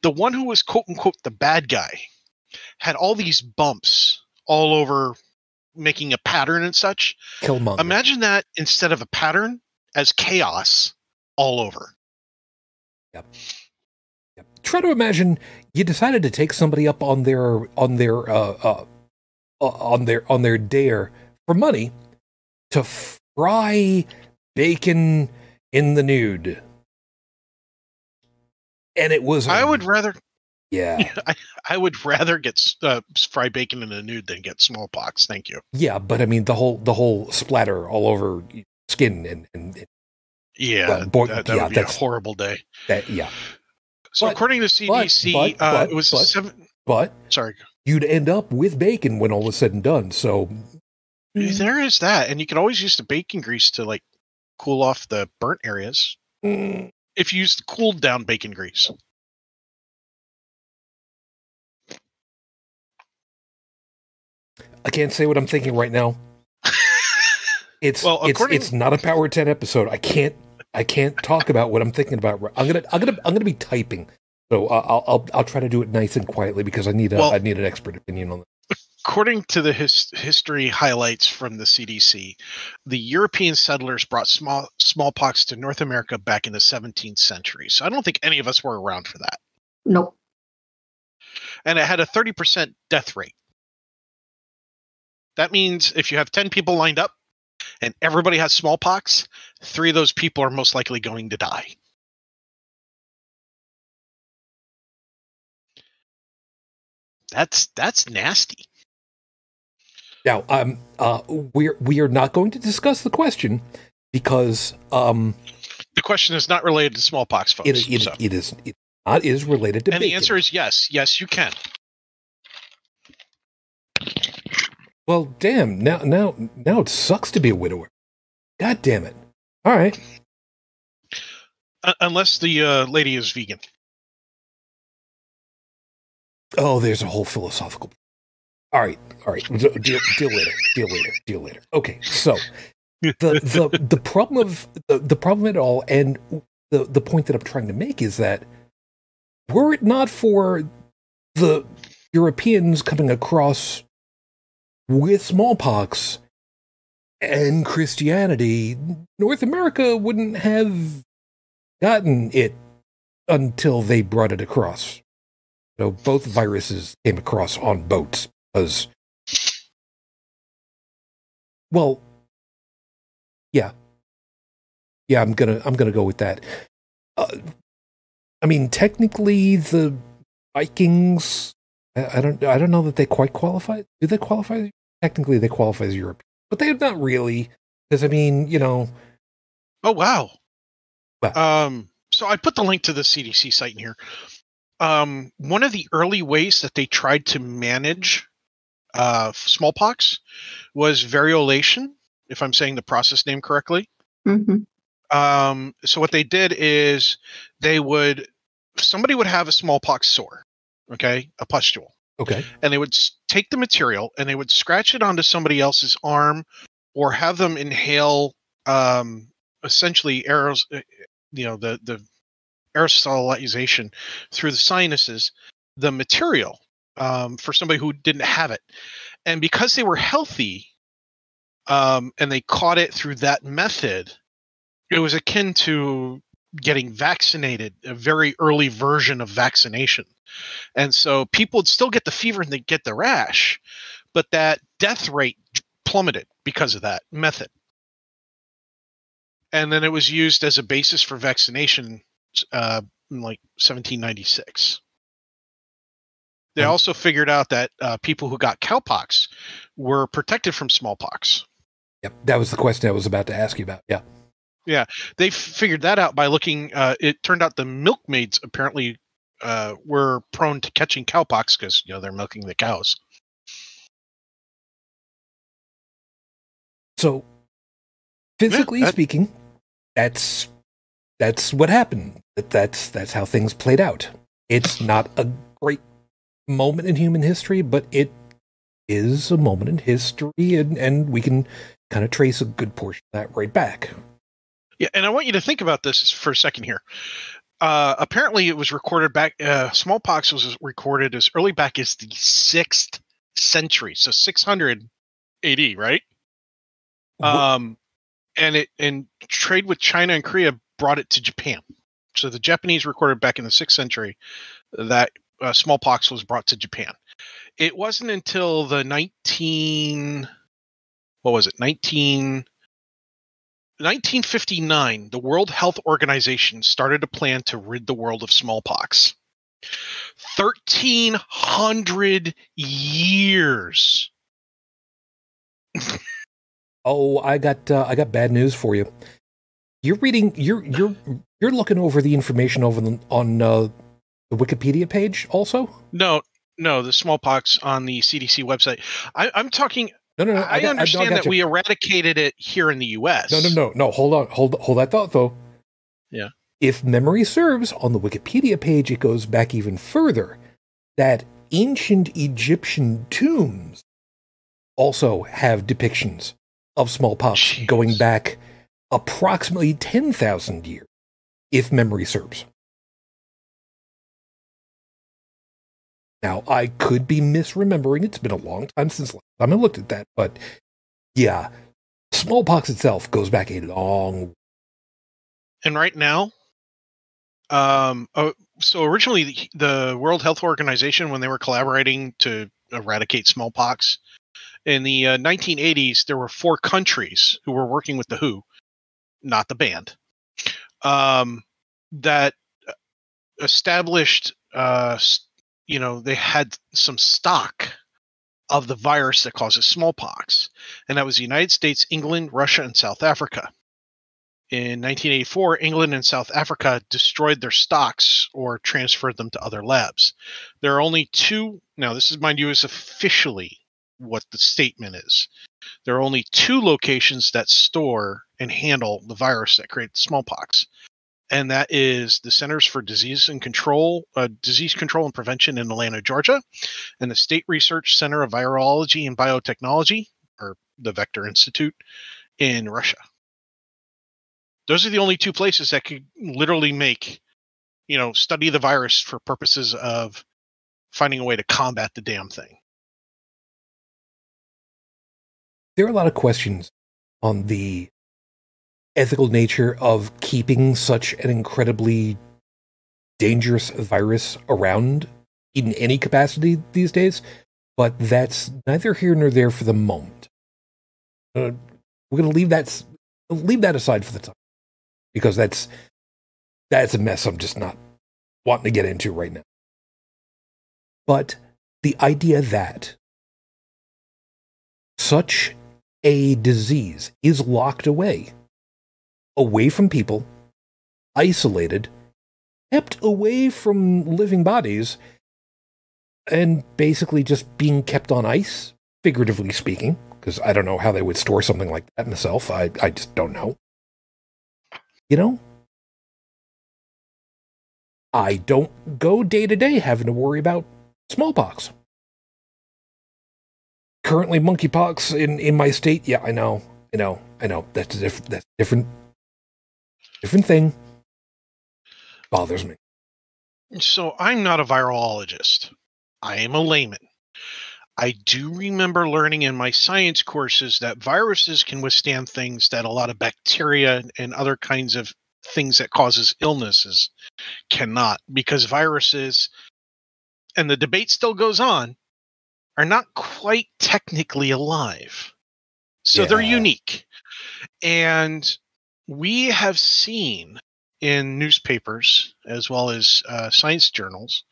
The one who was quote unquote the bad guy had all these bumps all over, making a pattern and such. Killmonger. Imagine that instead of a pattern as chaos all over. Yep. Try to imagine you decided to take somebody up on their on their uh, uh, uh, on their on their dare for money to fry bacon in the nude, and it was. I would rather Yeah, <laughs> I, I would rather get uh, fried bacon in a nude than get smallpox. Thank you. yeah, but I mean the whole the whole splatter all over skin and, and Yeah, Well, boy- that, that yeah, would be a horrible day. that yeah. So But- according to CDC, but- uh, but- it was but- seven. But Sorry, you'd end up with bacon when all is said and done. So there is that, and you can always use the bacon grease to like cool off the burnt areas. mm, If you use the cooled down bacon grease. I can't say what I'm thinking right now. <laughs> It's Well, it's it's not a Power 10 episode. I can't I can't talk about what I'm thinking about. right- I'm gonna I'm gonna I'm gonna be typing, so uh, I'll I'll I'll try to do it nice and quietly because I need a Well- I need an expert opinion on it. According to the his- history highlights from the CDC, the European settlers brought small smallpox to North America back in the 17th century. So I don't think any of us were around for that. Nope. And it had a 30% death rate. That means if you have 10 people lined up and everybody has smallpox, three of those people are most likely going to die. That's that's nasty. Now, um, uh, we're we are not going to discuss the question because um, The question is not related to smallpox, folks. it it, so. it is it not is related to and bacon. the answer is yes. Yes, you can. Well, damn. Now now now it sucks to be a widower. God damn it. All right. Uh, unless the uh, lady is vegan. Oh, there's a whole philosophical. All right, all right. Deal, deal later. Deal later. Deal later. Okay, so the the the problem of the, the problem at all, and the the point that I'm trying to make is that were it not for the Europeans coming across with smallpox and Christianity, North America wouldn't have gotten it until they brought it across. So both viruses came across on boats because, well, yeah, yeah. I'm gonna I'm gonna go with that. Uh, I mean, technically, the Vikings. I, I don't I don't know that they quite qualify. Do they qualify? Technically, they qualify as European, but they're not really. Because I mean, you know, Oh wow. What? Um, so I put the link to the CDC site in here. Um, one of the early ways that they tried to manage uh, smallpox was variolation, if I'm saying the process name correctly. hmm Um, so what they did is they would somebody would have a smallpox sore, okay, a pustule, okay, and they would take the material and they would scratch it onto somebody else's arm or have them inhale um, essentially aeros, uh, you know, the the aerosolization through the sinuses, the material um, for somebody who didn't have it, and because they were healthy, um, and they caught it through that method, it was akin to getting vaccinated, a very early version of vaccination. And so people would still get the fever and they get the rash, but that death rate plummeted because of that method. And then it was used as a basis for vaccination uh, in like 1796. They Um, also figured out that uh, people who got cowpox were protected from smallpox. Yep, that was the question I was about to ask you about. Yeah. Yeah, they figured that out by looking. Uh, it turned out the milkmaids apparently uh, were prone to catching cowpox because you know they're milking the cows. So, physically that- speaking, that's that's what happened. That that's that's how things played out. It's not a great moment in human history, but it is a moment in history, and and we can kind of trace a good portion of that right back. Yeah, and I want you to think about this for a second here. Uh, apparently, it was recorded back. Uh, smallpox was recorded as early back as the sixth century, so 600 AD, right? Wh- Um, and it and trade with China and Korea brought it to Japan. So the Japanese recorded back in the sixth century that uh, smallpox was brought to Japan. It wasn't until the 19 what was it 19 1959 the World Health Organization started a plan to rid the world of smallpox. 1300 years. Oh, I got uh, I got bad news for you. You're reading. You're you're you're looking over the information over the, on uh, the Wikipedia page. Also, No, no, the smallpox on the CDC website. I, I'm talking. No, no, no. I, got- understand got that you. we eradicated it here in the U.S. No, no, no, no. Hold on. Hold hold that thought though. Yeah. If memory serves, on the Wikipedia page it goes back even further. That ancient Egyptian tombs also have depictions of smallpox Jeez. going back approximately 10,000 years, if memory serves. Now, I could be misremembering. It's been a long time since last time I looked at that, but yeah, smallpox itself goes back a long And right now, um, oh, so originally the, the World Health Organization, when they were collaborating to eradicate smallpox in the uh, 1980s, there were four countries who were working with the WHO, not the band, um, that established, uh, you know, they had some stock of the virus that causes smallpox, and that was the United States, England, Russia, and South Africa. In 1984, England and South Africa destroyed their stocks or transferred them to other labs. There are only two, now, this is, mind you, is officially what the statement is. There are only two locations that store and handle the virus that creates smallpox, and that is the Centers for Disease and Control, uh, Disease Control and Prevention in Atlanta, Georgia, and the State Research Center of Virology and Biotechnology, or the Vector Institute, in Russia. Those are the only two places that could literally make you know study the virus for purposes of finding a way to combat the damn thing. There are a lot of questions on the ethical nature of keeping such an incredibly dangerous virus around in any capacity these days, but that's neither here nor there for the moment. Uh, we're going to leave that leave that aside for the time because that's that's a mess I'm just not wanting to get into right now. But the idea that such a disease is locked away, away from people, isolated, kept away from living bodies, and basically just being kept on ice, figuratively speaking, because I don't know how they would store something like that myself. I, I just don't know. You know? I don't go day to day having to worry about smallpox currently monkeypox in in my state. Yeah, I know, I know, I know. That's different. That's different. Different thing. Bothers me. so i'm not a virologist. I am a layman. I do remember learning in my science courses that viruses can withstand things that a lot of bacteria and other kinds of things that causes illnesses cannot because viruses and the debate still goes on are not quite technically alive. So they're unique. And we have seen in newspapers as well as uh, science journals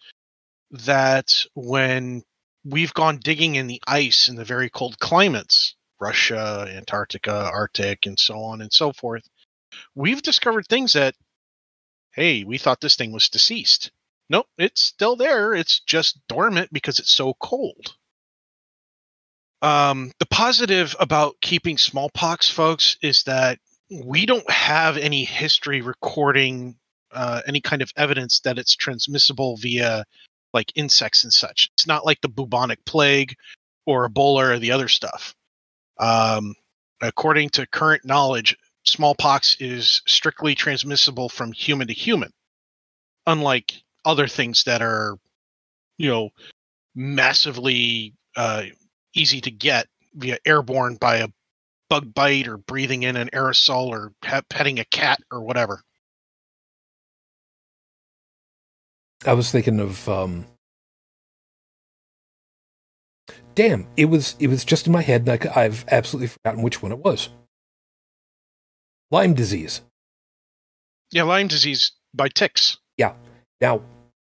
that when we've gone digging in the ice in the very cold climates, Russia, Antarctica, Arctic, and so on and so forth, we've discovered things that, hey, we thought this thing was deceased. Nope, it's still there. It's just dormant because it's so cold. Um, the positive about keeping smallpox, folks, is that we don't have any history recording uh, any kind of evidence that it's transmissible via like insects and such. It's not like the bubonic plague or Ebola or the other stuff. Um, according to current knowledge, smallpox is strictly transmissible from human to human, unlike other things that are, you know, massively uh, easy to get via airborne by a bug bite or breathing in an aerosol or petting a cat or whatever. I was thinking of um Damn, it was it was just in my head and I, I've absolutely forgotten which one it was. Lyme disease. Yeah, Lyme disease by ticks. Yeah. Now,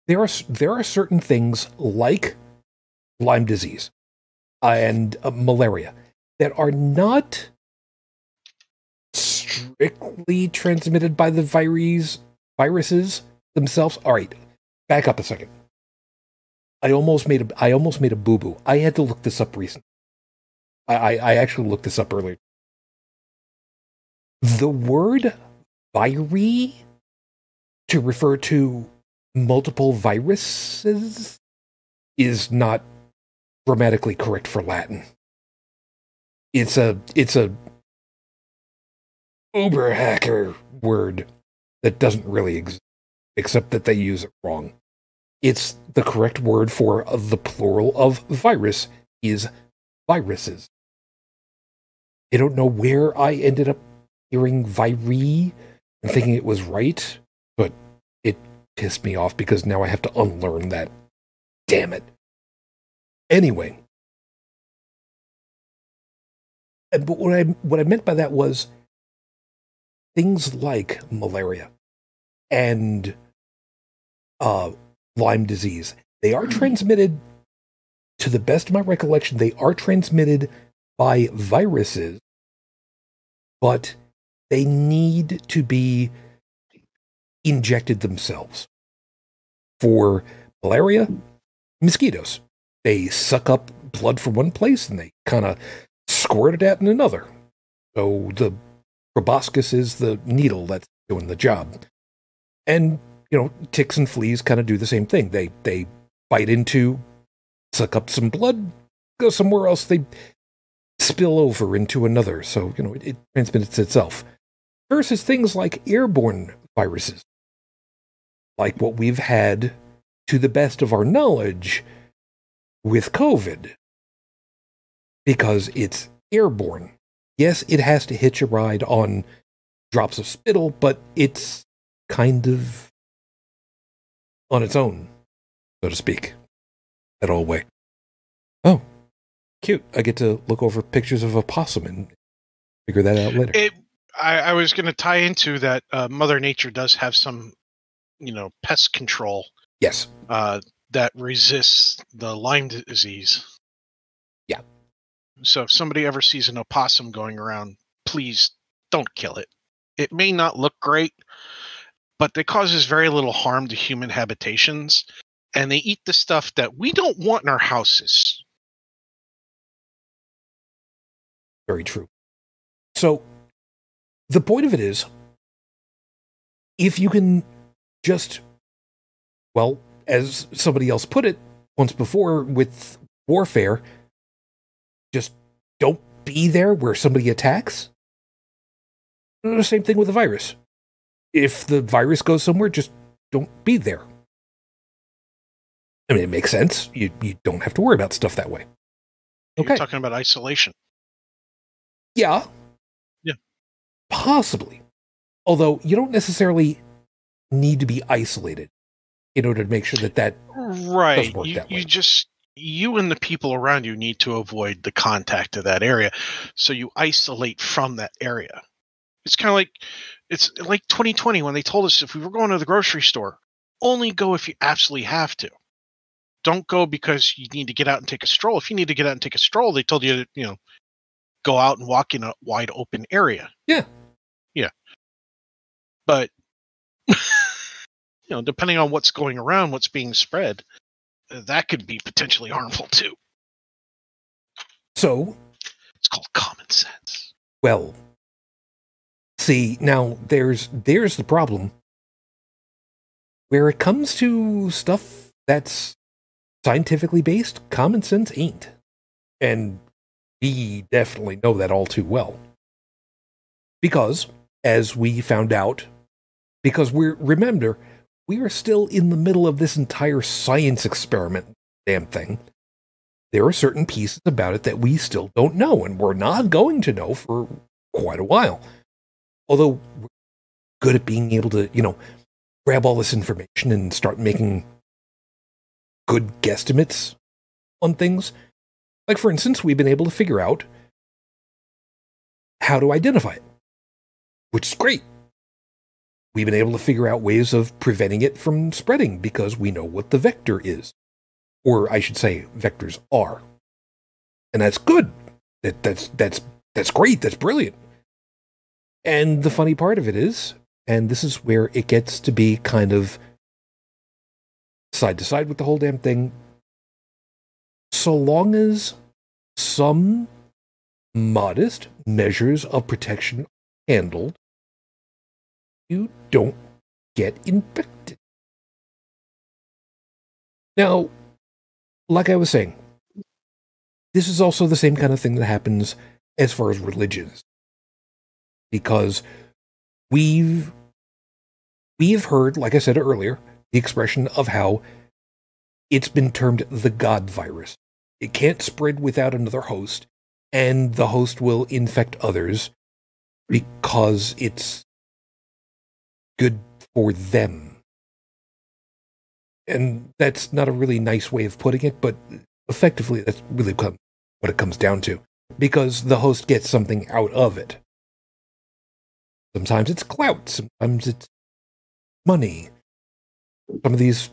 there are there are certain things like Lyme disease and uh, malaria that are not strictly transmitted by the viruses viruses themselves. All right, back up a second. I almost made a I almost made a boo boo. I had to look this up recently. I, I, I actually looked this up earlier. The word viri to refer to multiple viruses is not grammatically correct for Latin. It's a it's a uber hacker word that doesn't really exist, except that they use it wrong. It's the correct word for the plural of virus is viruses. I don't know where I ended up hearing viri and thinking it was right, but it pissed me off because now I have to unlearn that. Damn it. Anyway, but what I what I meant by that was things like malaria and uh, Lyme disease. They are transmitted, to the best of my recollection, they are transmitted by viruses, but they need to be injected themselves. For malaria, mosquitoes. They suck up blood from one place and they kind of squirt it at in another. So the proboscis is the needle that's doing the job. And, you know, ticks and fleas kind of do the same thing. They they bite into, suck up some blood, go somewhere else, they spill over into another. So, you know, it, it transmits itself. Versus things like airborne viruses, like what we've had to the best of our knowledge with COVID because it's airborne. Yes, it has to hitch a ride on drops of spittle, but it's kind of on its own, so to speak, that old way. Oh, cute. I get to look over pictures of a possum and figure that out later. It, I, I was going to tie into that uh, Mother Nature does have some, you know, pest control. Yes. Uh, that resists the Lyme disease. Yeah. So if somebody ever sees an opossum going around, please don't kill it. It may not look great, but it causes very little harm to human habitations, and they eat the stuff that we don't want in our houses. Very true. So the point of it is if you can just, well, as somebody else put it once before with warfare, just don't be there where somebody attacks. The same thing with the virus. If the virus goes somewhere, just don't be there. I mean, it makes sense. You you don't have to worry about stuff that way. Okay. You're talking about isolation. Yeah. Yeah. Possibly. Although you don't necessarily need to be isolated in order to make sure that that right. work You, that way. you just you and the people around you need to avoid the contact of that area, so you isolate from that area. It's kind of like it's like 2020 when they told us if we were going to the grocery store, only go if you absolutely have to. don't go because you need to get out and take a stroll. If you need to get out and take a stroll, they told you to, you know, go out and walk in a wide open area. Yeah. Yeah. But <laughs> you know, depending on what's going around, what's being spread, that could be potentially harmful too. So, It's called common sense. well, see, now there's there's the problem. Where it comes to stuff that's scientifically based, common sense ain't. And we definitely know that all too well. Because, as we found out, because we're, remember, we are still in the middle of this entire science experiment, damn thing. There are certain pieces about it that we still don't know, and we're not going to know for quite a while. Although we're good at being able to, you know, grab all this information and start making good guesstimates on things. Like, for instance, we've been able to figure out how to identify it, which is great. We've been able to figure out ways of preventing it from spreading because we know what the vector is. Or I should say, vectors are. And that's good. That, that's, that's, that's great. That's brilliant. And the funny part of it is, and this is where it gets to be kind of side to side with the whole damn thing. So long as some modest measures of protection handled, you don't get infected. Now, like I was saying, this is also the same kind of thing that happens as far as religions. Because we've we've heard, like I said earlier, the expression of how it's been termed the God virus. It can't spread without another host, and the host will infect others because it's good for them. And that's not a really nice way of putting it, but effectively, that's really what it comes down to. Because the host gets something out of it. Sometimes it's clout, sometimes it's money. Some of these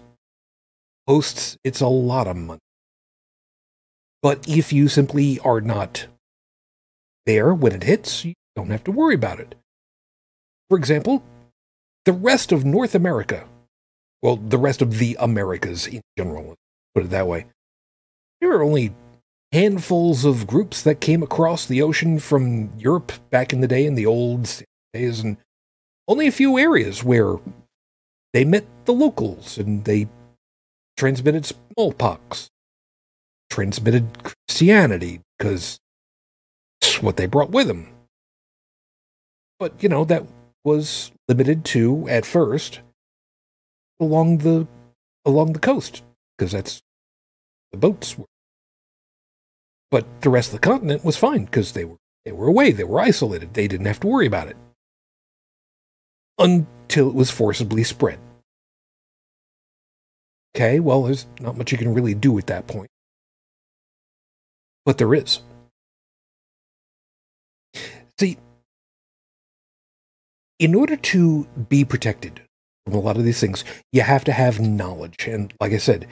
hosts, it's a lot of money. But if you simply are not there when it hits, you don't have to worry about it. For example, the rest of North America, well, the rest of the Americas in general, put it that way, there are only handfuls of groups that came across the ocean from Europe back in the day in the old days, and only a few areas where they met the locals and they transmitted smallpox, transmitted Christianity, because it's what they brought with them. But, you know, that was limited to, at first, along the along the coast, because that's the boats were. But the rest of the continent was fine because they were they were away, they were isolated, they didn't have to worry about it. Until it was forcibly spread. Okay, well, there's not much you can really do at that point. But there is. See, in order to be protected from a lot of these things, you have to have knowledge. And like I said,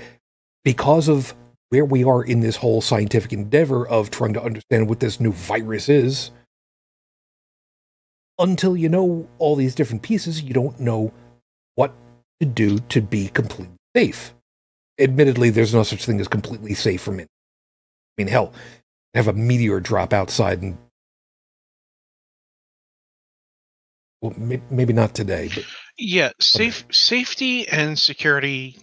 because of where we are in this whole scientific endeavor of trying to understand what this new virus is, until you know all these different pieces, you don't know what to do to be completely safe. Admittedly, there's no such thing as completely safe from it. I mean, hell, have a meteor drop outside and well, maybe not today, but Yeah, safe safety and security.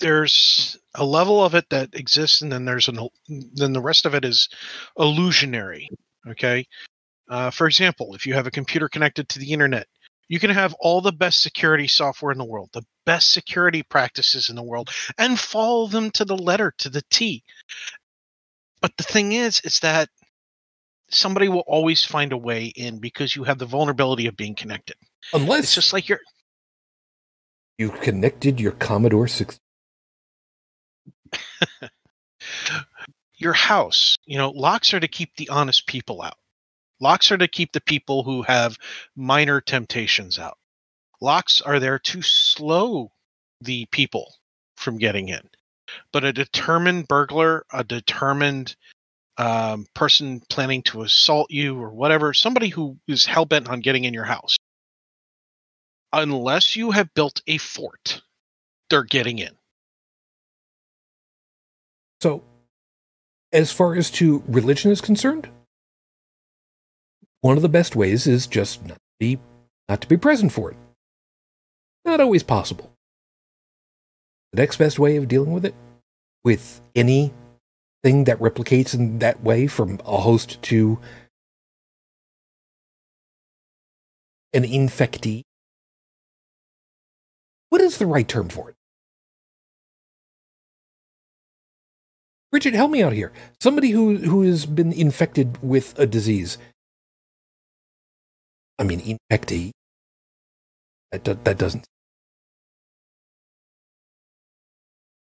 There's a level of it that exists, and then there's an then the rest of it is illusionary. Okay, uh, for example, if you have a computer connected to the internet, you can have all the best security software in the world, the best security practices in the world, and follow them to the letter, to the T. But the thing is, is that somebody will always find a way in because you have the vulnerability of being connected. Unless it's just like you're you connected your Commodore 6. <laughs> your house. You know, locks are to keep the honest people out. Locks are to keep the people who have minor temptations out. Locks are there to slow the people from getting in. but a determined burglar, a determined um, person planning to assault you or whatever, somebody who is hell bent on getting in your house, unless you have built a fort, they're getting in. So, as far as to religion is concerned, one of the best ways is just not to be, not to be present for it. Not always possible. The next best way of dealing with it, with anything that replicates in that way from a host to an infectee, what is the right term for it? Richard, help me out here. Somebody who who has been infected with a disease. I mean, infectee. That do, that doesn't.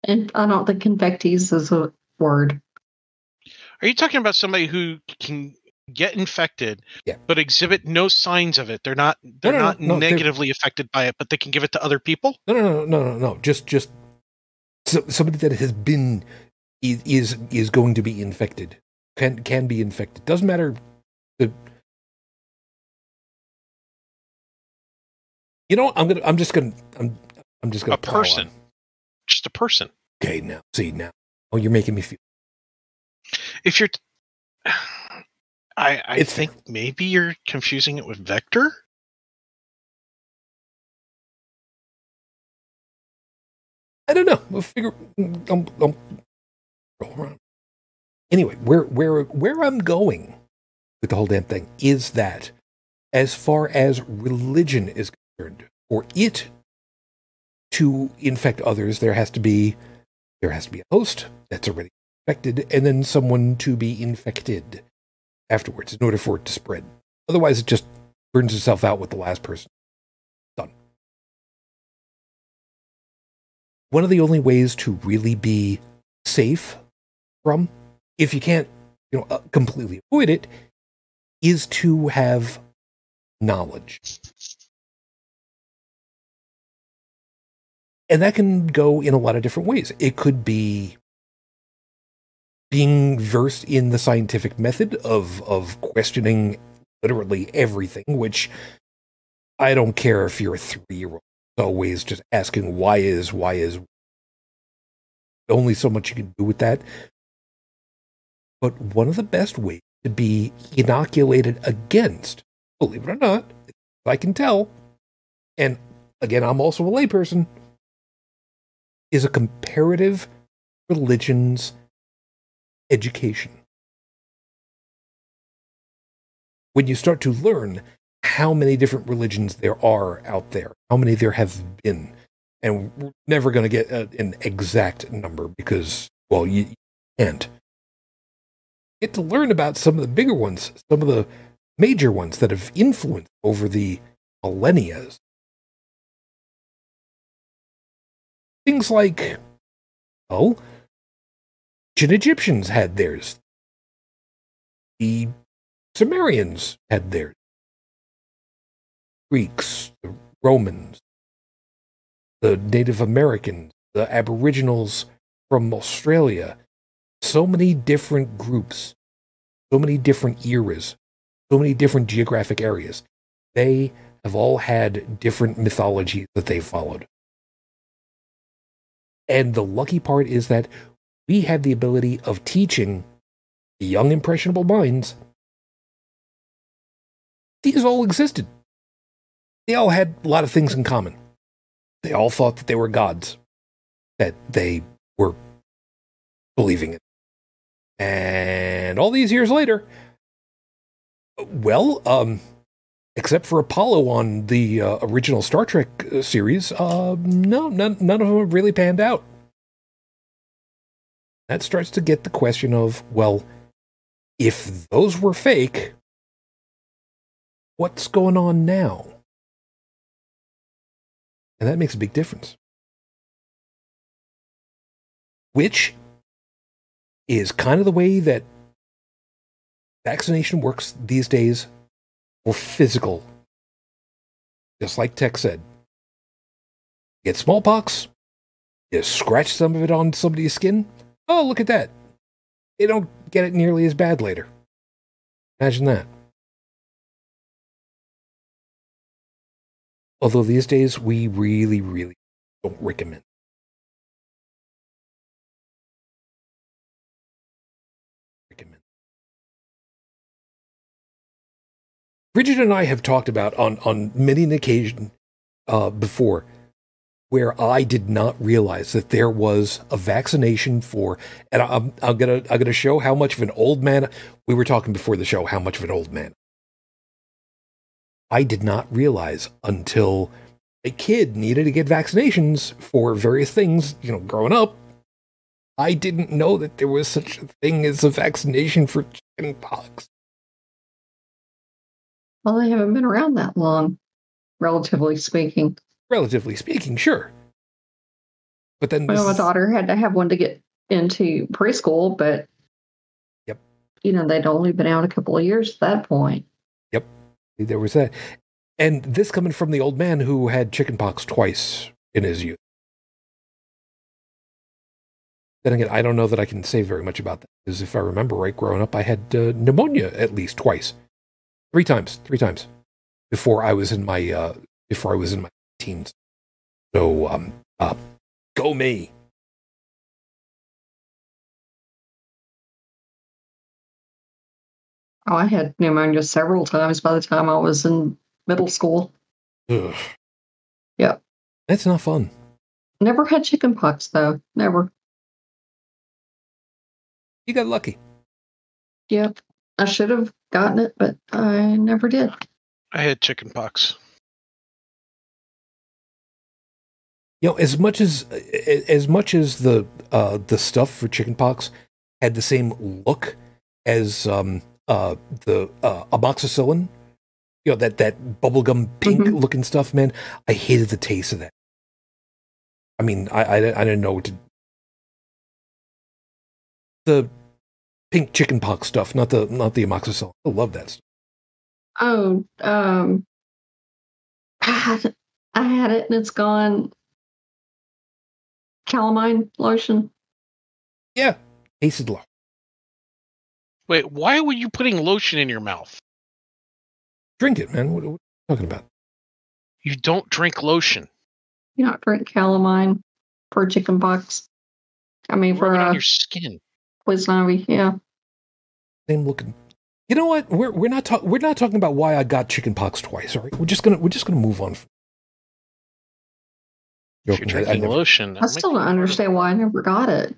And I don't think infectees is a word. Are you talking about somebody who can get infected, Yeah. but exhibit no signs of it? They're not they're no, no, not no, they're- negatively affected by it, but they can give it to other people. No, no, no, no, no, no. Just just so, somebody that has been is is going to be infected. Can can be infected. Doesn't matter. The you know, what? I'm gonna. I'm just gonna. I'm. I'm just gonna. A person. on. Just a person. Okay, now see now. Oh, you're making me feel. If you're, t- <sighs> I I It's think maybe you're confusing it with vector. I don't know. We'll figure. Don't, don't roll around. Anyway, where where where I'm going with the whole damn thing is that, as far as religion is concerned, for it to infect others, there has to be there has to be a host that's already infected, and then someone to be infected afterwards in order for it to spread. Otherwise, it just burns itself out with the last person. Done. One of the only ways to really be safe from, if you can't, you know, uh, completely avoid it, is to have knowledge. And that can go in a lot of different ways. It could be being versed in the scientific method of of questioning literally everything, which I don't care if you're a three year old, always just asking why is, why is. Only so much you can do with that. But one of the best ways to be inoculated against, believe it or not, I can tell, and again, I'm also a layperson, is a comparative religions education. When you start to learn how many different religions there are out there, how many there have been, and we're never going to get a, an exact number because, well, you, you can't. Get to learn about some of the bigger ones, some of the major ones that have influenced over the millennia. Things like, oh, ancient Egyptians had theirs. The Sumerians had theirs. Greeks, the Romans, the Native Americans, the Aboriginals from Australia. So many different groups, so many different eras, so many different geographic areas. They have all had different mythologies that they followed. And the lucky part is that we have the ability of teaching young, impressionable minds. These all existed. They all had a lot of things in common. They all thought that they were gods, that they were believing in. And all these years later, well, um, except for Apollo on the uh, original Star Trek uh, series, uh, no, none, none of them have really panned out. That starts to get the question of, well, if those were fake, what's going on now? And that makes a big difference. Which is kind of the way that vaccination works these days for physical. Just like Tech said. Get smallpox, You scratch some of it on somebody's skin. Oh, look at that. They don't get it nearly as bad later. Imagine that. Although these days we really, really don't. Recommend. Bridget and I have talked about on on many an occasion uh, before where I did not realize that there was a vaccination for, and I'm, I'm gonna I'm gonna show how much of an old man we were talking before the show. How much of an old man I did not realize until a kid needed to get vaccinations for various things. You know, growing up, I didn't know that there was such a thing as a vaccination for chickenpox. Well, they haven't been around that long, relatively speaking. Relatively speaking, sure. But then, Well, my daughter had to have one to get into preschool, but Yep. you know, they'd only been out a couple of years at that point. Yep, there was that. And this coming from the old man who had chickenpox twice in his youth. Then again, I don't know that I can say very much about that because if I remember right, growing up, I had uh, pneumonia at least twice, three times, three times before I was in my uh, before I was in my teens. So, um, uh, go me. Oh, I had pneumonia several times by the time I was in middle school. Ugh. Yep. That's not fun. Never had chickenpox though. Never. You got lucky. Yep. I should have gotten it, but I never did. I had chickenpox. You know, as much as as much as the uh, the stuff for chickenpox had the same look as um, uh, the uh, amoxicillin, you know that that bubblegum pink Mhm. looking stuff, man. I hated the taste of that. I mean, I I, I didn't know what to. The pink chickenpox stuff, not the not the amoxicillin. I love that stuff. Oh, um, I had it, I had it and it's gone. Calamine lotion. Yeah, tasted like Wait, why were you putting lotion in your mouth? drink it, man. What, what are you talking about? You don't drink lotion. You don't drink calamine for chickenpox. I mean, for Rub it on uh, your skin. Poison ivy. Yeah. same looking. You know what? We're we're not talking we're not talking about why I got chickenpox twice. All right, we're just gonna we're just gonna move on. If you're Joking, I- I never- lotion, I still don't part of it. understand why I never got it.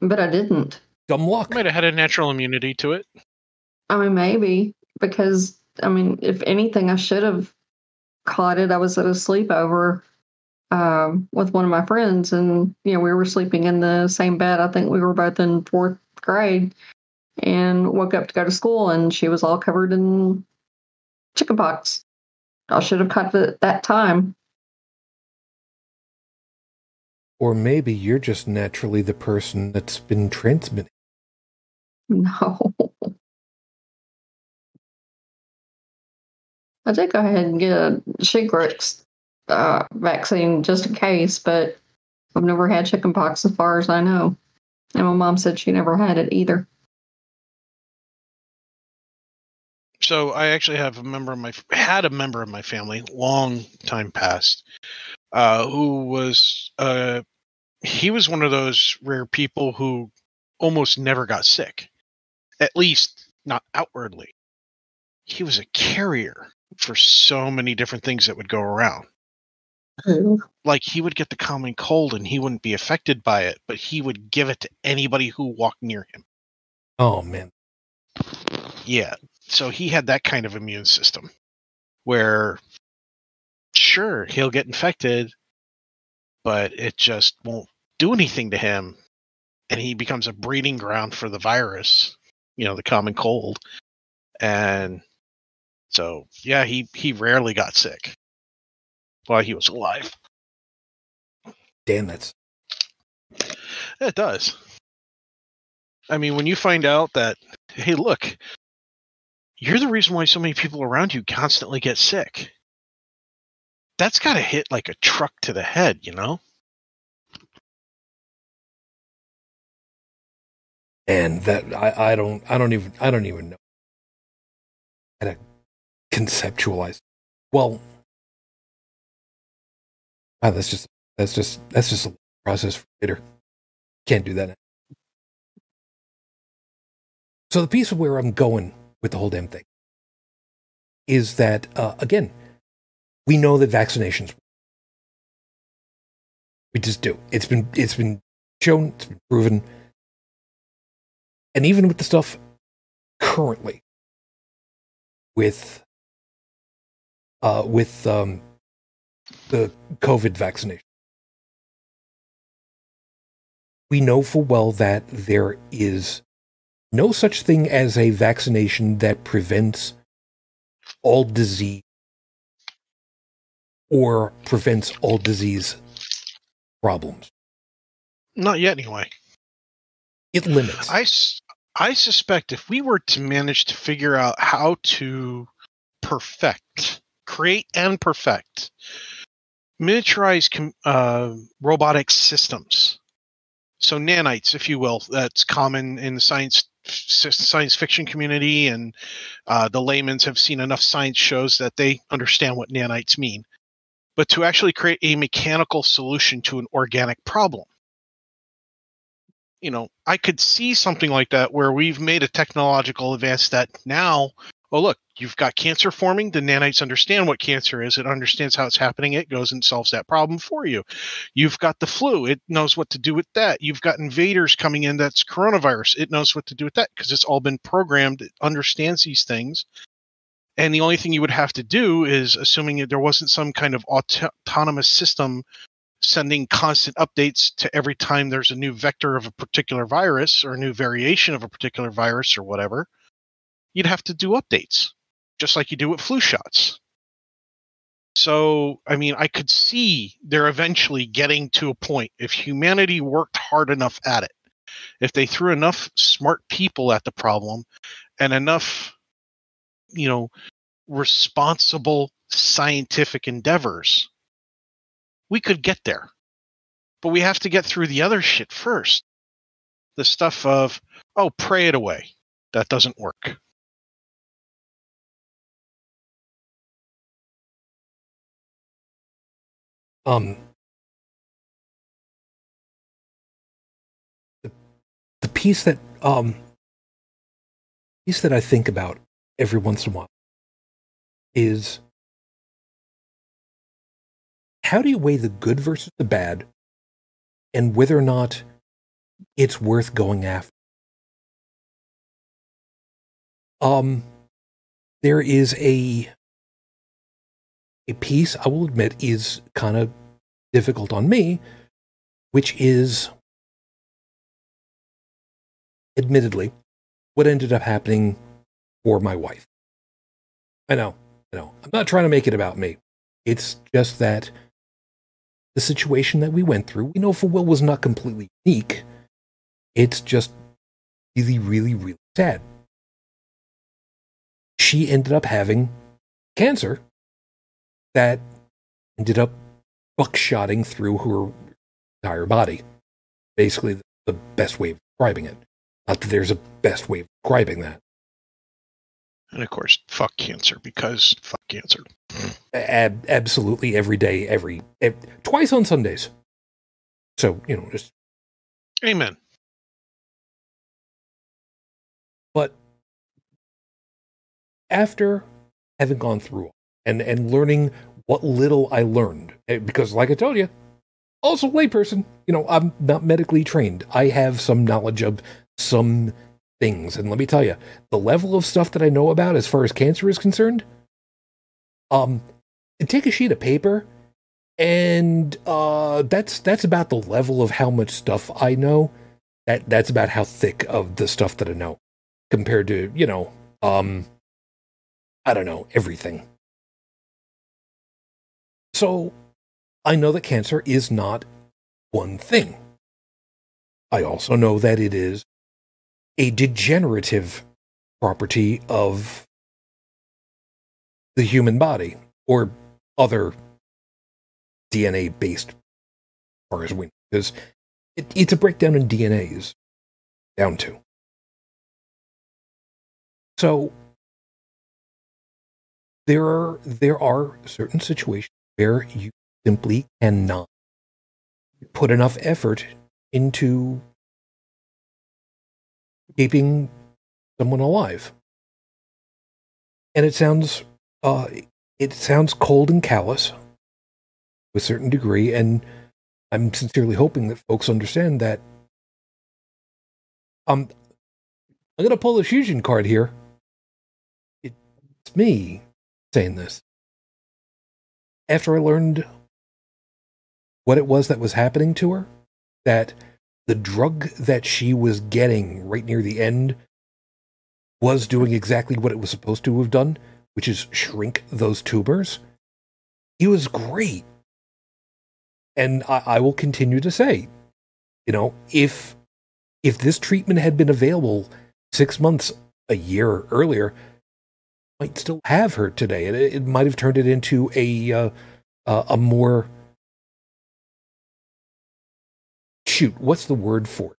But I didn't. dumb luck. Might have had a natural immunity to it. I mean, maybe because I mean, if anything, I should have caught it. I was at a sleepover um, with one of my friends, and you know, we were sleeping in the same bed. I think we were both in fourth grade, and woke up to go to school, and she was all covered in chickenpox. I should have caught it at that time. Or maybe you're just naturally the person that's been transmitting. No. <laughs> I did go ahead and get a Shingrix uh, vaccine just in case, but I've never had chickenpox as far as I know. And my mom said she never had it either. So I actually have a member of my had a member of my family long time past uh, who was uh, he was one of those rare people who almost never got sick, at least not outwardly. He was a carrier for so many different things that would go around. <laughs> Like he would get the common cold and he wouldn't be affected by it, but he would give it to anybody who walked near him. Oh man, Yeah. So he had that kind of immune system where, sure, he'll get infected, but it just won't do anything to him. And he becomes a breeding ground for the virus, you know, the common cold. And so, yeah, he, he rarely got sick while he was alive. Damn, that's. It does. I mean, when you find out that, hey, look, you're the reason why so many people around you constantly get sick. That's got to hit like a truck to the head, you know? And that I, I don't I don't even I don't even know how to conceptualize. Well, wow, that's just that's just that's just a process for later. Can't do that. Now. So the piece of where I'm going with the whole damn thing is that uh, again, we know that vaccinations. We just do. It's been it's been shown. It's been proven. And even with the stuff currently, with uh, with um, the COVID vaccination, we know full well that there is no such thing as a vaccination that prevents all disease or prevents all disease problems. Not yet, anyway. It limits. I, I suspect if we were to manage to figure out how to perfect, create and perfect. Miniaturized com- uh, robotic systems, so nanites, if you will, that's common in the science science fiction community, and uh, the layman's have seen enough science shows that they understand what nanites mean. But to actually create a mechanical solution to an organic problem. You know, I could see something like that where we've made a technological advance that now, oh look, you've got cancer forming. The nanites understand what cancer is. It understands how it's happening. It goes and solves that problem for you. You've got the flu. It knows what to do with that. You've got invaders coming in. That's coronavirus. It knows what to do with that because it's all been programmed. It understands these things. And the only thing you would have to do is, assuming that there wasn't some kind of auto- autonomous system sending constant updates to every time there's a new vector of a particular virus or a new variation of a particular virus or whatever, you'd have to do updates, just like you do with flu shots. So, I mean, I could see they're eventually getting to a point if humanity worked hard enough at it, if they threw enough smart people at the problem and enough, you know, responsible scientific endeavors we could get there. But we have to get through the other shit first. The stuff of, oh, pray it away. That doesn't work. Um the, the piece that um piece that I think about every once in a while is how do you weigh the good versus the bad and whether or not it's worth going after? Um there is a a piece I will admit is kind of difficult on me, which is admittedly what ended up happening for my wife. I know, I know. I'm not trying to make it about me. It's just that the situation that we went through, we know full well was not completely unique. It's just really, really, really sad. She ended up having cancer that ended up buckshotting through her entire body. Basically, the best way of describing it. Not that there's a best way of describing that. And of course, fuck cancer because fuck cancer. Ab- absolutely every day, every, ev twice on Sundays. So you know, just Amen. but after having gone through and and learning what little I learned, eh, because like I told you, also layperson, you know, I'm not medically trained. I have some knowledge of some things, and let me tell you, the level of stuff that I know about as far as cancer is concerned, um, take a sheet of paper, and uh, that's that's about the level of how much stuff I know. That that's about how thick of the stuff that I know compared to you know, um, I don't know everything. So I know that cancer is not one thing. I also know that it is a degenerative property of the human body or other DNA based, as far as we know, because it, it's a breakdown in DNAs down to. So there are there are certain situations where you simply cannot put enough effort into keeping someone alive. And it sounds uh, it sounds cold and callous to a certain degree, and I'm sincerely hoping that folks understand that. Um, I'm gonna pull the fusion card here. It's me saying this. After I learned what it was that was happening to her, that the drug that she was getting right near the end was doing exactly what it was supposed to have done, which is shrink those tumors. It was great. And I, I will continue to say, you know, if if this treatment had been available six months, a year earlier, might still have her today, and it, it might have turned it into a uh, uh, a more shoot. What's the word for it?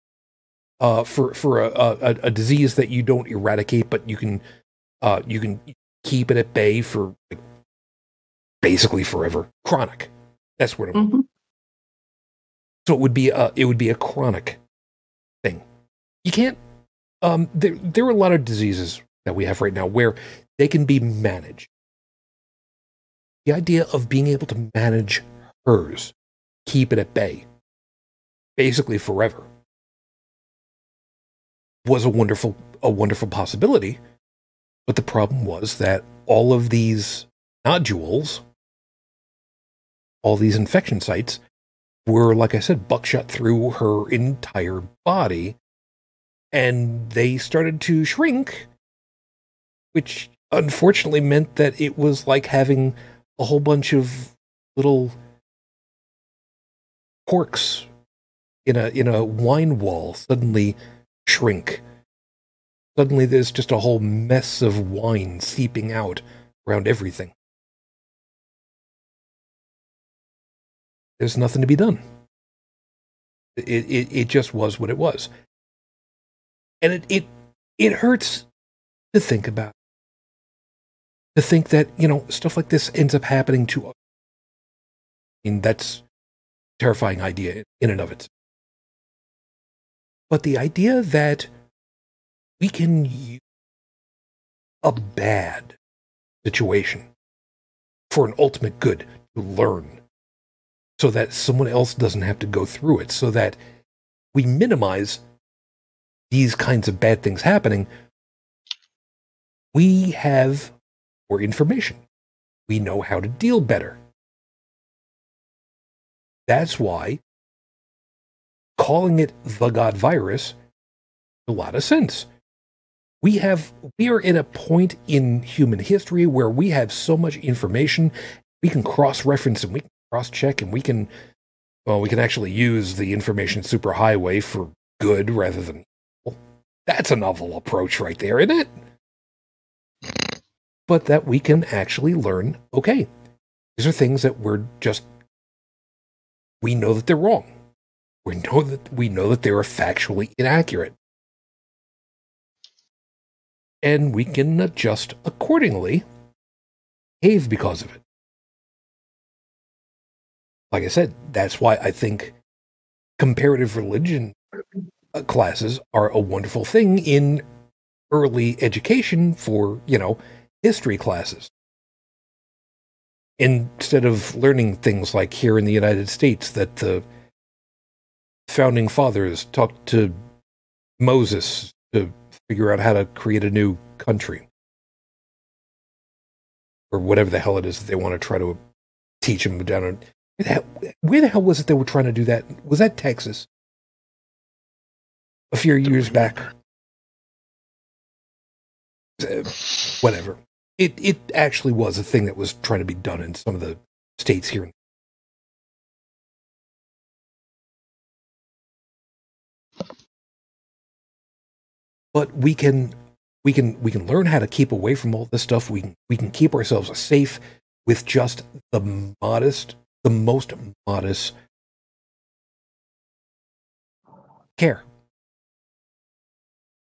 Uh, for for a, a, a disease that you don't eradicate, but you can uh, you can keep it at bay for like, basically forever. Chronic. That's what. I'm, hmm So it would be a it would be a chronic thing. You can't. Um, there there are a lot of diseases that we have right now where they can be managed. The idea of being able to manage hers, keep it at bay, basically forever, was a wonderful a wonderful possibility. But the problem was that all of these nodules, all these infection sites, were, like I said, buckshot through her entire body. And they started to shrink, which unfortunately meant that it was like having a whole bunch of little corks in a in a wine wall suddenly shrink. Suddenly there's just a whole mess of wine seeping out around everything. There's nothing to be done. It it it just was what it was. And it it it hurts to think about. To think that, you know, stuff like this ends up happening to us. I mean, that's terrifying idea in and of itself. But the idea that we can use a bad situation for an ultimate good to learn so that someone else doesn't have to go through it, so that we minimize these kinds of bad things happening, we have more information. We know how to deal better. That's why calling it the God virus a lot of sense. We have we are at a point in human history where we have so much information we can cross-reference and we can cross-check and we can well we can actually use the information superhighway for good rather than. That's a novel approach right there, isn't it? But that we can actually learn, okay, these are things that we're just we know that they're wrong. We know that we know that they are factually inaccurate. And we can adjust accordingly, behave because of it. Like I said, that's why I think comparative religion uh, classes are a wonderful thing in early education for, you know, history classes. Instead of learning things like here in the United States that the founding fathers talked to Moses to figure out how to create a new country. Or whatever the hell it is that they want to try to teach them down in. Where the, hell, where the hell was it they were trying to do that? Was that Texas? A few years back. Uh, <laughs> Whatever. It it actually was a thing that was trying to be done in some of the states here. But we can we can we can learn how to keep away from all this stuff. We can we can keep ourselves safe with just the modest, the most modest care.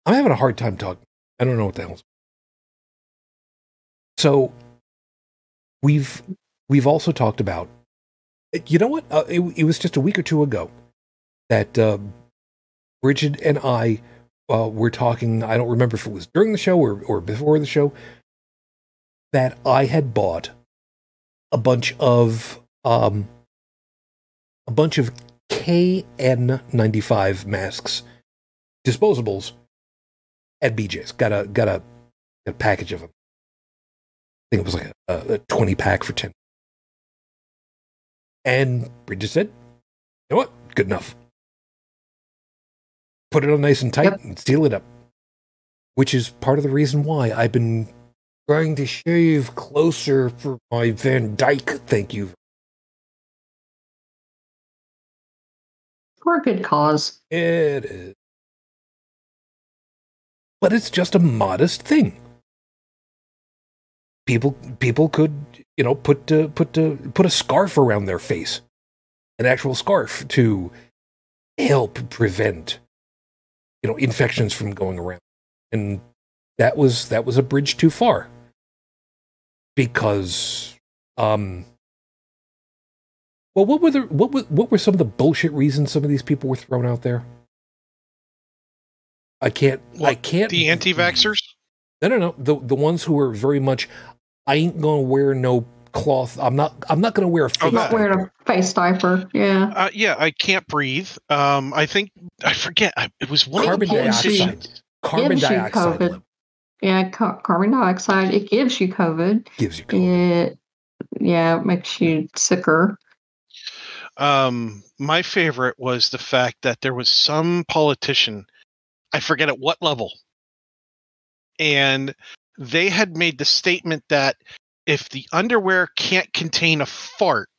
I'm having a hard time talking. I don't know what the hell. So we've we've also talked about. You know what? Uh, it, it was just a week or two ago that uh, Bridget and I uh, were talking. I don't remember if it was during the show or, or before the show. That I had bought a bunch of um, a bunch of KN95 masks, disposables at BJ's. Got a got a, a package of them. I think it was like a, a 20 pack for 10. And Bridget said, you know what? Good enough. Put it on nice and tight Yep. and seal it up. Which is part of the reason why I've been trying to shave closer for my Van Dyke. Thank you. For a good cause. It is. But it's just a modest thing. People people could, you know, put uh, put uh, put a scarf around their face. An actual scarf to help prevent you know infections from going around. And that was that was a bridge too far. Because um well, what were the what were, what were some of the bullshit reasons some of these people were thrown out there? I can't. I can't. The anti-vaxxers. No, no, no. The the ones who were very much. I ain't gonna wear no cloth. I'm not. I'm not gonna wear a face. Oh, Not wearing a face diaper. Yeah. Uh, yeah, I can't breathe. Um, I think I forget. I, it was one Carbon of the dioxide. Carbon Gives you dioxide COVID. Yeah. ca- carbon dioxide. It gives you COVID. gives you COVID. It, yeah, it makes you sicker. Um, my favorite was the fact that there was some politician, I forget at what level, and they had made the statement that if the underwear can't contain a fart,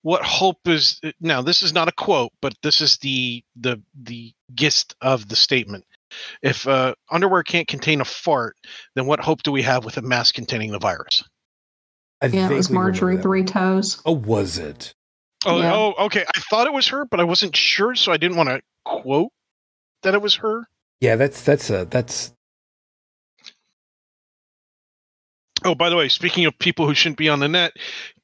what hope is now? This is not a quote, but this is the the the gist of the statement. If uh, underwear can't contain a fart, then what hope do we have with a mask containing the virus? I Yeah, it was vaguely remember Marjorie. Three Toes. Oh, was it? Oh, Yeah. oh, okay. I thought it was her, but I wasn't sure, so I didn't want to quote that it was her. Yeah, that's that's a that's Oh, by the way, speaking of people who shouldn't be on the net,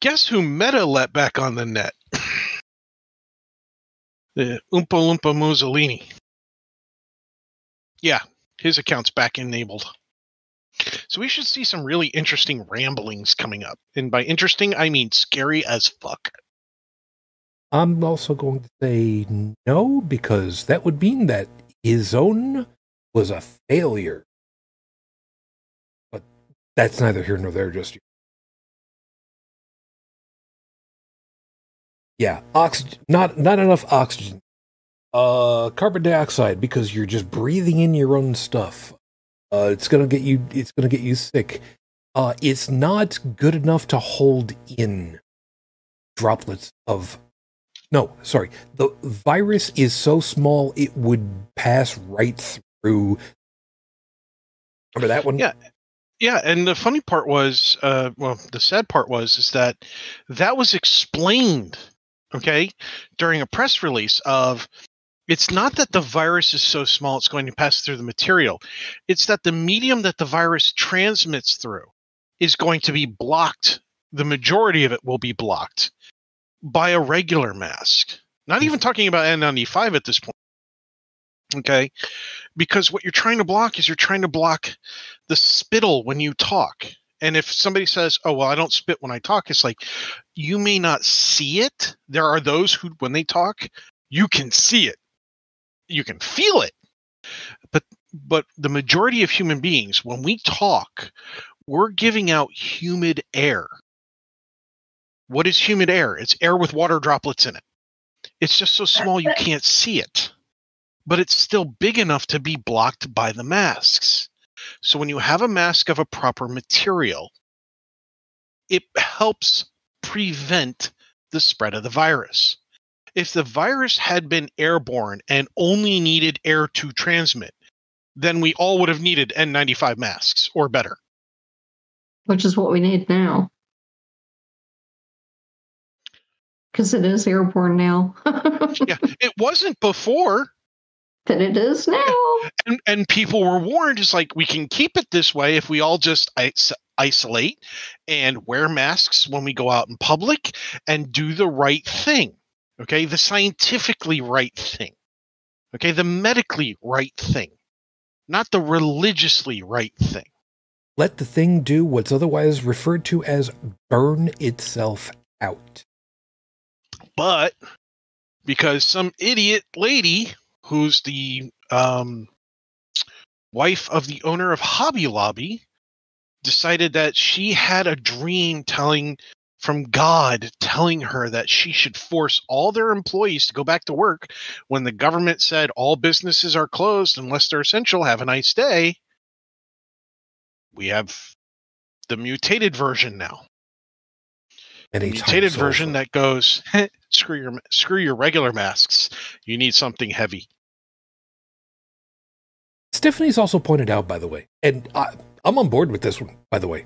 guess who Meta let back on the net? <laughs> the Oompa Loompa Mussolini. Yeah, his account's back enabled. So we should see some really interesting ramblings coming up. And by interesting, I mean scary as fuck. I'm also going to say no because that would mean that his own was a failure. That's neither here nor there just. Yeah, oxygen not not enough oxygen. Uh carbon dioxide because you're just breathing in your own stuff. Uh it's to get you it's to get you sick. Uh it's not good enough to hold in droplets of no, sorry. The virus is so small it would pass right through. Remember that one? Yeah. Yeah, and the funny part was, uh, well, the sad part was, is that that was explained, okay, during a press release of it's not that the virus is so small it's going to pass through the material. It's that the medium that the virus transmits through is going to be blocked. The majority of it will be blocked by a regular mask. Not even talking about N95 at this point. Okay? Because what you're trying to block is you're trying to block the spittle when you talk. And if somebody says, "Oh, well, I don't spit when I talk," it's like you may not see it. There are those who when they talk, you can see it. You can feel it. But but the majority of human beings when we talk, we're giving out humid air. What is humid air? It's air with water droplets in it. It's just so small you can't see it. But it's still big enough to be blocked by the masks. So when you have a mask of a proper material, it helps prevent the spread of the virus. If the virus had been airborne and only needed air to transmit, then we all would have needed N95 masks or better. which is what we need now. Because it is airborne now. <laughs> yeah, it wasn't before. Than it is now. and, and people were warned it's like we can keep it this way if we all just is- isolate and wear masks when we go out in public and do the right thing okay the scientifically right thing okay the medically right thing not the religiously right thing Let the thing do what's otherwise referred to as burn itself out. but because some idiot lady who's the um, wife of the owner of Hobby Lobby decided that she had a dream telling from God telling her that she should force all their employees to go back to work when the government said all businesses are closed unless they're essential. Have a nice day. We have the mutated version now And mutated version that goes <laughs> screw your screw your regular masks. You need something heavy. Stephanie's also pointed out, by the way, and I, I'm on board with this one, by the way.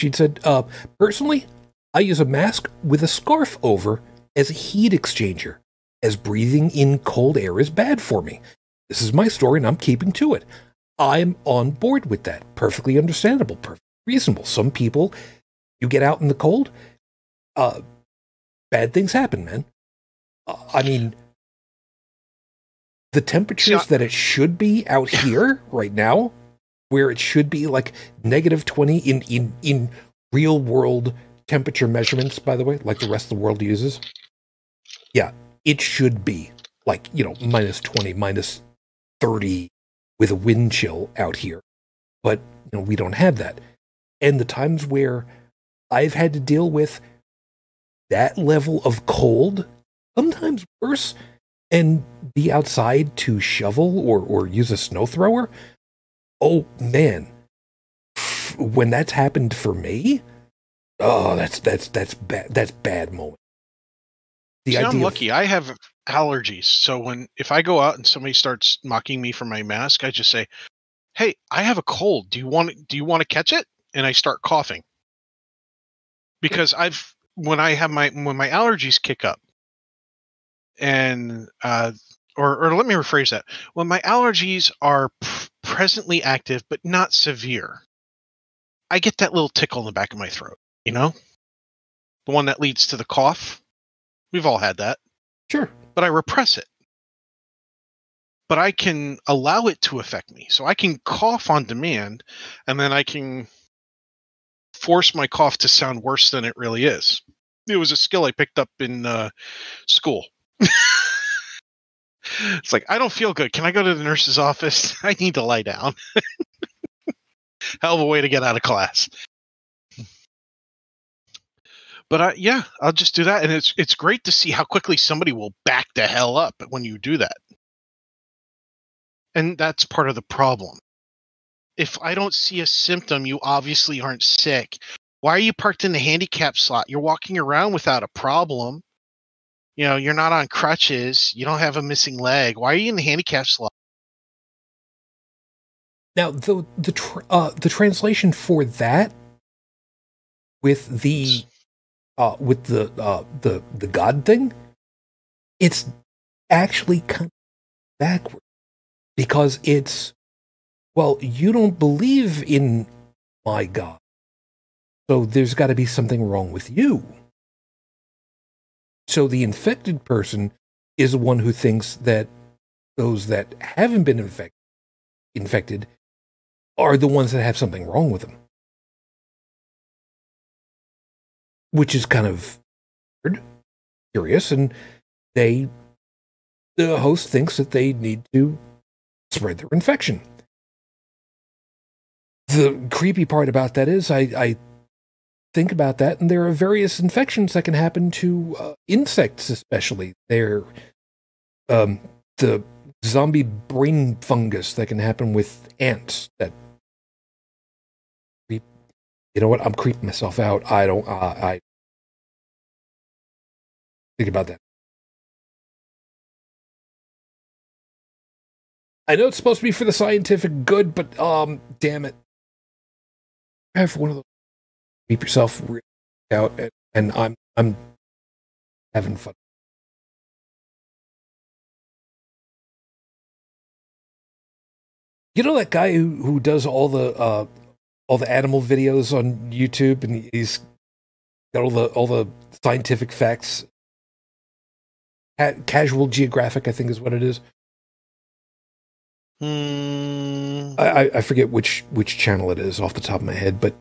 She said, uh, personally, I use a mask with a scarf over as a heat exchanger, as breathing in cold air is bad for me. This is my story and I'm keeping to it. I'm on board with that. Perfectly understandable, perfectly reasonable. Some people, you get out in the cold, uh, bad things happen, man. Uh, I mean, the temperatures that it should be out <laughs> here right now, where it should be like negative 20 in, in, in real world temperature measurements, by the way, like the rest of the world uses. Yeah, it should be like, you know, minus 20, minus 30 with a wind chill out here. But, you know, we don't have that. And the times where I've had to deal with that level of cold, sometimes worse, and be outside to shovel or, or use a snow thrower, oh man, when that's happened for me, oh, that's that's that's bad. That's bad moment. The See, I'm idea of- lucky. I have allergies, so when if I go out and somebody starts mocking me for my mask, I just say, "Hey, I have a cold. Do you want do you want to catch it?" And I start coughing because I've when I have my when my allergies kick up, and uh, or or let me rephrase that: when my allergies are p- presently active but not severe, I get that little tickle in the back of my throat. You know, the one that leads to the cough. We've all had that sure. but I repress it. But I can allow it to affect me. So I can cough on demand and then I can force my cough to sound worse than it really is. It was a skill I picked up in uh, school. <laughs> it's like, I don't feel good. Can I go to the nurse's office? <laughs> I need to lie down. <laughs> Hell of a way to get out of class. But I, yeah, I'll just do that, and it's it's great to see how quickly somebody will back the hell up when you do that. And that's part of the problem. If I don't see a symptom, you obviously aren't sick. Why are you parked in the handicap slot? You're walking around without a problem. You know, you're not on crutches. You don't have a missing leg. Why are you in the handicap slot? Now the the uh, the translation for that with the uh, with the uh, the the God thing, it's actually kind of backward because it's well, you don't believe in my God, so there's got to be something wrong with you. So the infected person is the one who thinks that those that haven't been infected infected are the ones that have something wrong with them. Which is kind of weird, curious, and they, the host thinks that they need to spread their infection. The creepy part about that is, I, I think about that, and there are various infections that can happen to uh, insects, especially. There, um, the zombie brain fungus that can happen with ants that creep you know what? I'm creeping myself out. I don't uh, i think about that. I know it's supposed to be for the scientific good but um damn it have one of those keep yourself out and, and i'm i'm having fun You know that guy who, who does all the uh, all the animal videos on YouTube, and he's got all the all the scientific facts. Ca- Casual Geographic, I think, is what it is. Hmm. I, I- forget which which channel it is off the top of my head, but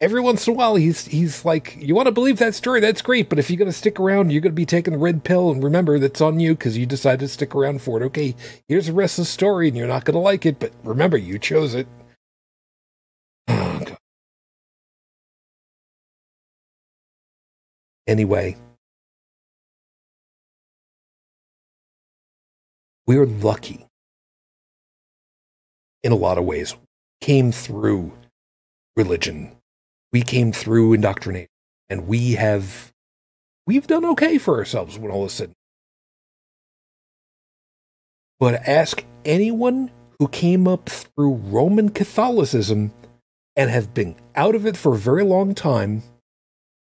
every once in a while he's he's like, "You want to believe that story? That's great, but if you're to stick around, you're to be taking the red pill, and remember that's on you because you decided to stick around for it. Okay, here's the rest of the story, and you're not to like it, but remember you chose it." <sighs> Anyway, we're lucky in a lot of ways came through religion. We came through indoctrination. And we have we've done okay for ourselves when all is said but ask anyone who came up through roman catholicism and have been out of it for a very long time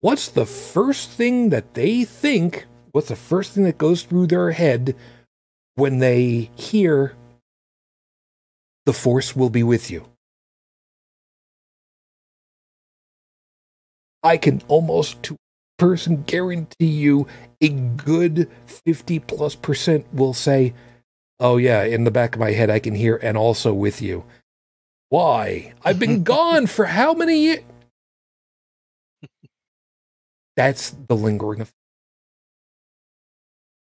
what's the first thing that they think what's the first thing that goes through their head when they hear the force will be with you. I can almost to person guarantee you a good 50 plus percent will say, Oh, yeah, in the back of my head, I can hear, and also with you. Why? I've been <laughs> gone for how many years? That's the lingering effect.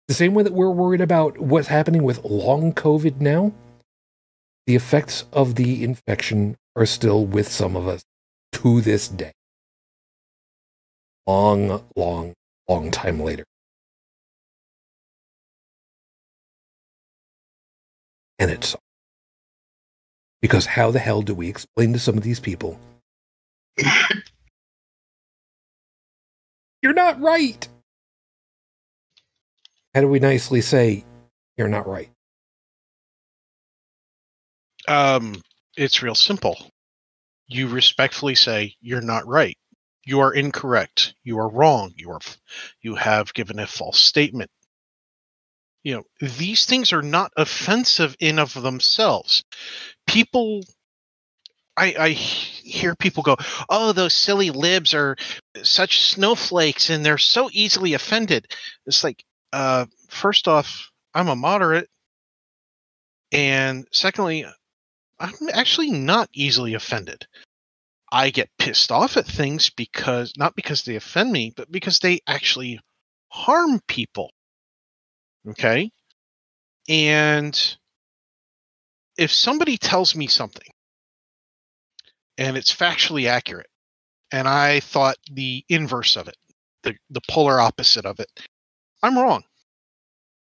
The same way that we're worried about what's happening with long COVID now, the effects of the infection are still with some of us to this day. Long, long, long time later. And it's because how the hell do we explain to some of these people? You're not right. How do we nicely say you're not right? Um, it's real simple. You respectfully say you're not right. You are incorrect. You are wrong. You are. You have given a false statement. You know these things are not offensive in of themselves. People, I, I hear people go, "Oh, those silly libs are such snowflakes, and they're so easily offended." It's like, uh, first off, I'm a moderate, and secondly, I'm actually not easily offended. I get pissed off at things because not because they offend me, but because they actually harm people. Okay? And if somebody tells me something and it's factually accurate, and I thought the inverse of it, the, the polar opposite of it, I'm wrong.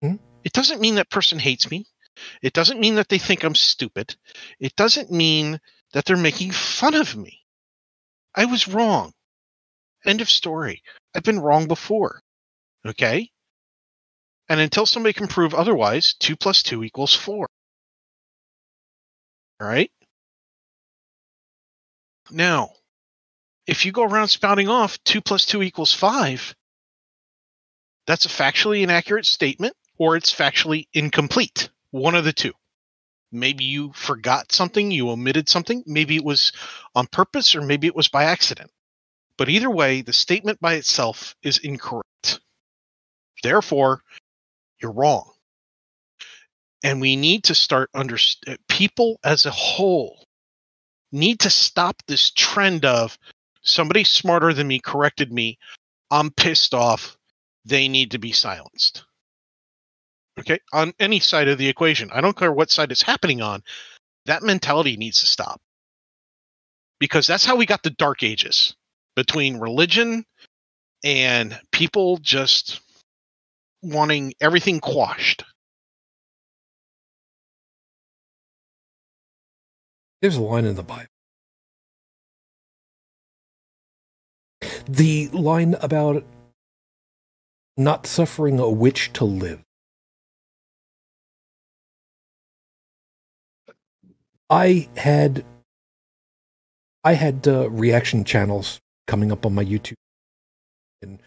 Hmm? It doesn't mean that person hates me. It doesn't mean that they think I'm stupid. It doesn't mean that they're making fun of me. I was wrong. End of story. I've been wrong before. Okay? And until somebody can prove otherwise, 2 plus 2 equals 4. All right? Now, if you go around spouting off 2 plus 2 equals 5, that's a factually inaccurate statement or it's factually incomplete. One of the two. Maybe you forgot something, you omitted something, maybe it was on purpose or maybe it was by accident. But either way, the statement by itself is incorrect. Therefore, you're wrong. And we need to start understand uh, people as a whole need to stop this trend of somebody smarter than me corrected me. I'm pissed off. They need to be silenced. Okay, on any side of the equation. I don't care what side it's happening on. That mentality needs to stop. Because that's how we got the dark ages between religion and people just wanting everything quashed. There's a line in the Bible. The line about not suffering a witch to live. I had I had uh, reaction channels coming up on my YouTube, and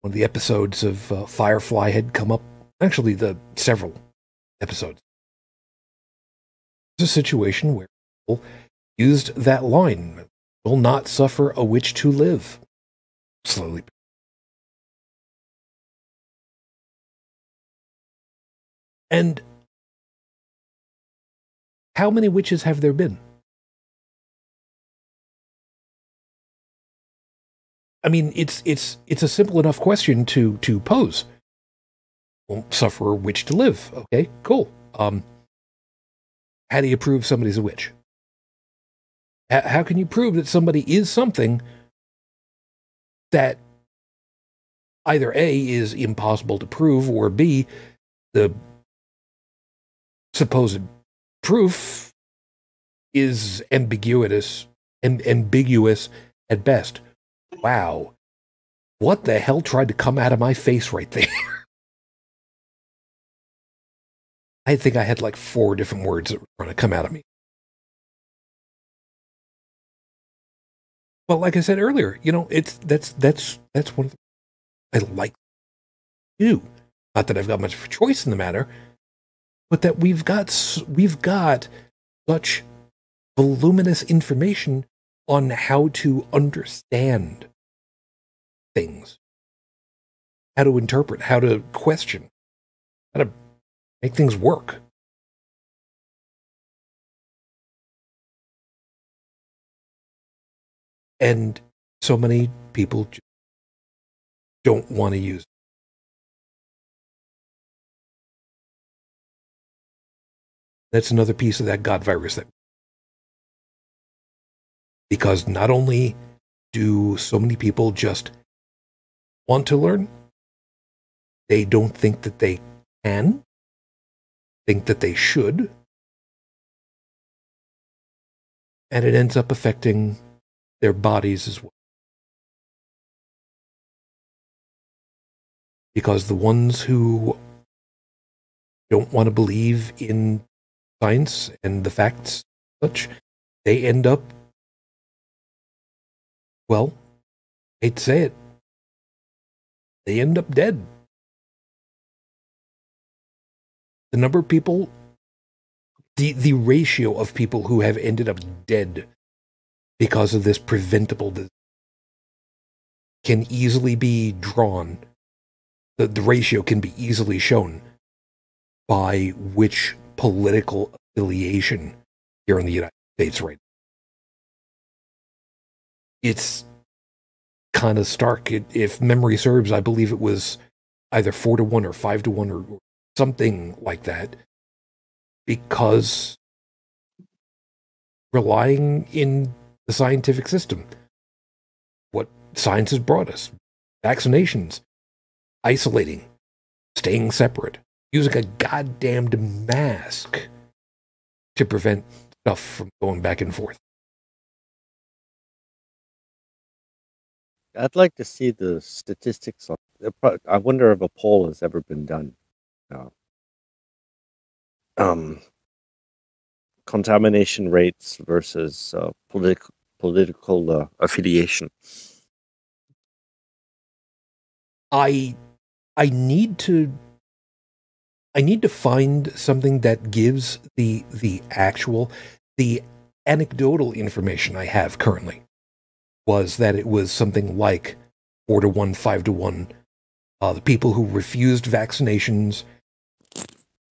one of the episodes of uh, Firefly had come up. Actually, the several episodes a situation where people used that line will not suffer a witch to live. Slowly. And how many witches have there been? I mean, it's it's it's a simple enough question to to pose. Won't suffer a witch to live. Okay, cool. Um, how do you prove somebody's a witch? H- how can you prove that somebody is something that either A is impossible to prove or B the supposed proof is ambiguous and ambiguous at best. Wow. What the hell tried to come out of my face right there? <laughs> I think I had like four different words that were trying to come out of me. But like I said earlier, you know, it's that's that's that's one of the I like do. Not that I've got much of a choice in the matter, but that we've got we've got such voluminous information on how to understand things, how to interpret, how to question, how to make things work. And so many people don't want to use That's another piece of that God virus that because not only do so many people just want to learn, they don't think that they can, think that they should, and it ends up affecting their bodies as well. Because the ones who don't want to believe in science and the facts such, they end up, well, hate to say it, they end up dead. The number of people, the, the ratio of people who have ended up dead because of this preventable disease can easily be drawn. The, the ratio can be easily shown by which political affiliation here in the United States right It's kind of stark. It, if memory serves, I believe it was either four to one or five to one or something like that because relying in the scientific system. What science has brought us vaccinations, isolating, staying separate, using a goddamned mask to prevent stuff from going back and forth. I'd like to see the statistics on. I wonder if a poll has ever been done. Uh, um, contamination rates versus uh, political political uh, affiliation. I I need to I need to find something that gives the the actual the anecdotal information I have currently was that it was something like four to one, five to one. Uh, the people who refused vaccinations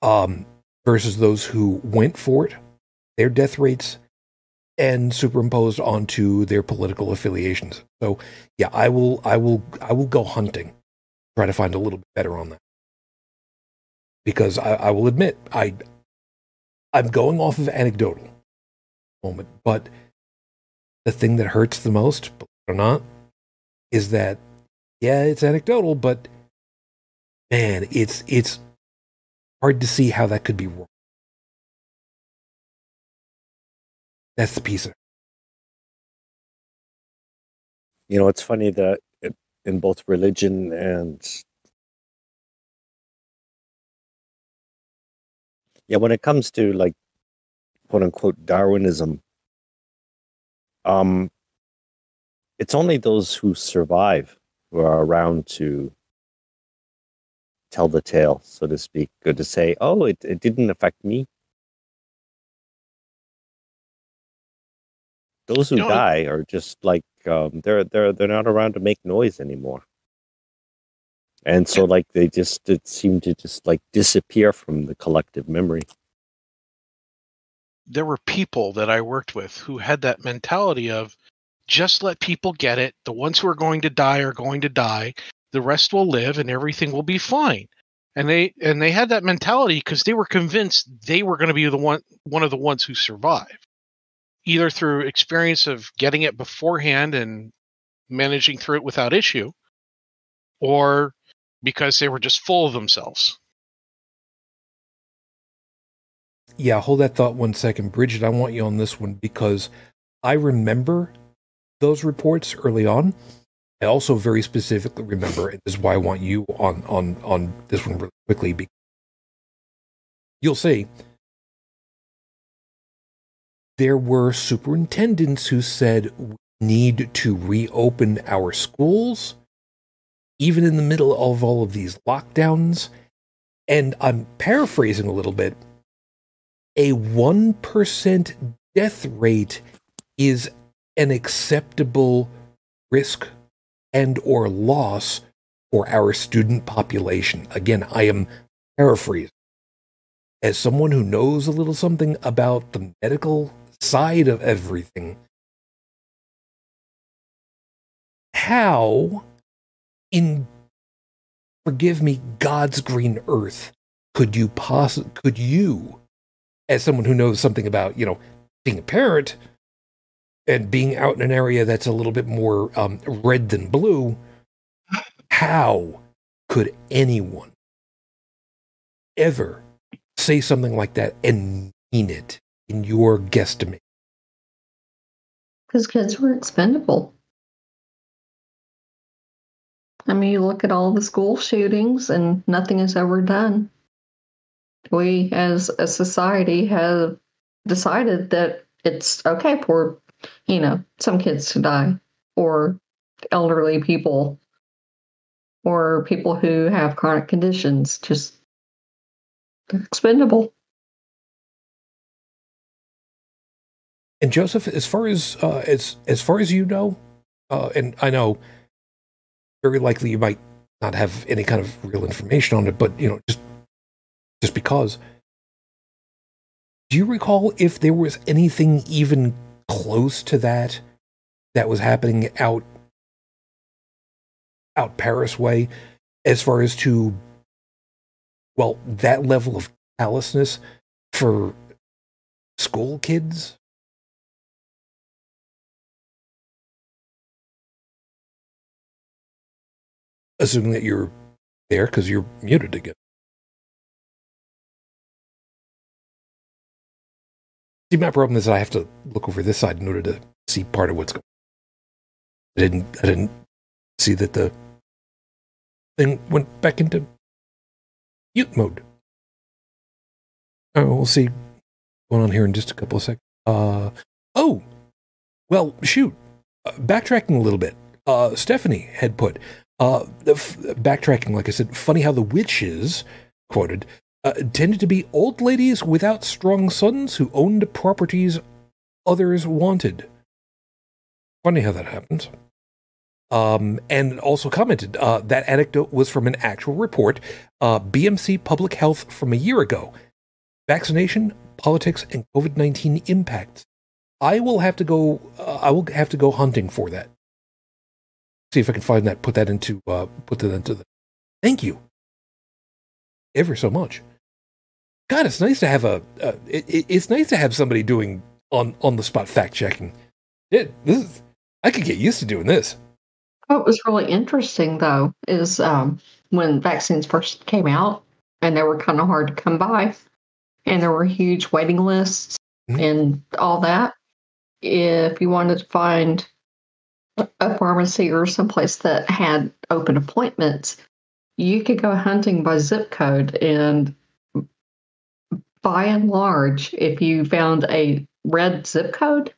um, versus those who went for it, their death rates, and superimposed onto their political affiliations. So, yeah, I will, I will, I will go hunting, try to find a little bit better on that, because I, I will admit I, I'm going off of anecdotal moment, but the thing that hurts the most, or not, is that yeah, it's anecdotal, but man, it's it's hard to see how that could be wrong. That's the piece of You know, it's funny that in both religion and yeah, when it comes to like quote unquote Darwinism, um, it's only those who survive who are around to tell the tale, so to speak, or to say, "Oh, it, it didn't affect me." Those who You know, die are just like um, they're they're they're not around to make noise anymore, and so like they just it seemed to just like disappear from the collective memory. there were people that I worked with who had that mentality of just let people get it. The ones who are going to die are going to die. The rest will live and everything will be fine. And they and they had that mentality because they were convinced they were going to be the one one of the ones who survive. Either through experience of getting it beforehand and managing through it without issue, or because they were just full of themselves. Yeah, hold that thought one second. Bridget, I want you on this one because I remember those reports early on. I also very specifically remember, and this is why I want you on on on this one really quickly. Because you'll see there were superintendents who said we need to reopen our schools, even in the middle of all of these lockdowns. And I'm paraphrasing a little bit a 1% death rate is an acceptable risk and or loss for our student population again i am paraphrasing as someone who knows a little something about the medical side of everything how in forgive me god's green earth could you poss- could you as someone who knows something about you know being a parent and being out in an area that's a little bit more um, red than blue how could anyone ever say something like that and mean it in your guesstimate Because kids were expendable. I mean, you look at all the school shootings and nothing is ever done. We, as a society, have decided that it's okay for, you know, some kids to die, or elderly people, or people who have chronic conditions. Just expendable. and joseph as far as uh, as as far as you know uh, and i know very likely you might not have any kind of real information on it but you know just just because. Do you recall if there was anything even close to that that was happening out out paris way as far as to well that level of callousness for school kids assuming that you're there because you're muted again. See, my problem is I have to look over this side in order to see part of what's going. I didn't. I didn't see that the thing went back into mute mode. Oh, we'll see going on here in just a couple of seconds. Uh, oh, well, shoot. Uh, backtracking a little bit. Uh, Stephanie had put uh, f- backtracking, like I said, funny how the witches, quoted, uh, tended to be old ladies without strong sons who owned properties others wanted. Funny how that happens. Um, and also commented uh, that anecdote was from an actual report, uh, BMC Public Health from a year ago. Vaccination, politics, and COVID nineteen impacts. I will have to go. Uh, I will have to go hunting for that see if I can find that, put that into, uh, put that into the. Thank you, ever so much. God, it's nice to have a. Uh, it, it, it's nice to have somebody doing on on the spot fact checking. It, this is, I could get used to doing this. What was really interesting, though, is um, when vaccines first came out and they were kind of hard to come by, and there were huge waiting lists Mhm. and all that. If you wanted to find a pharmacy or someplace that had open appointments, you could go hunting by zip code. And by and large, if you found a red zip code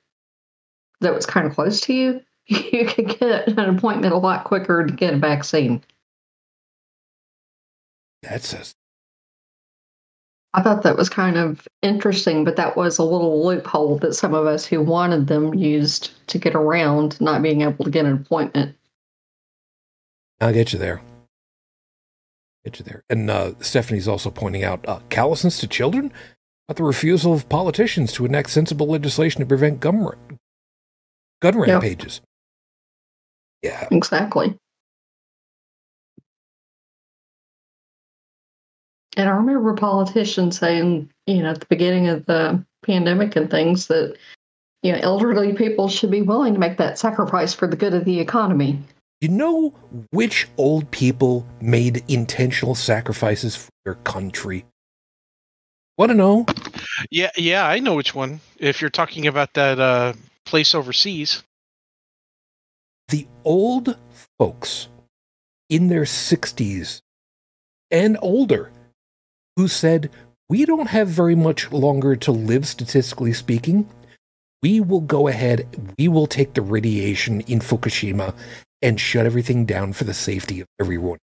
that was kind of close to you, <laughs> you could get an appointment a lot quicker to get a vaccine. That's says I thought that was kind of interesting, but that was a little loophole that some of us who wanted them used to get around not being able to get an appointment. I'll get you there. Get you there. And uh, Stephanie's also pointing out uh, callousness to children about the refusal of politicians to enact sensible legislation to prevent gun, ra- gun Yep. rampages. Yeah. Exactly. And I remember politicians saying, you know, at the beginning of the pandemic and things that, you know, elderly people should be willing to make that sacrifice for the good of the economy. You know which old people made intentional sacrifices for their country? Want to know? Yeah, yeah, I know which one. If you're talking about that uh, place overseas, The old folks in their 60s and older who said, We don't have very much longer to live, statistically speaking. We will go ahead, we will take the radiation in Fukushima and shut everything down for the safety of everyone.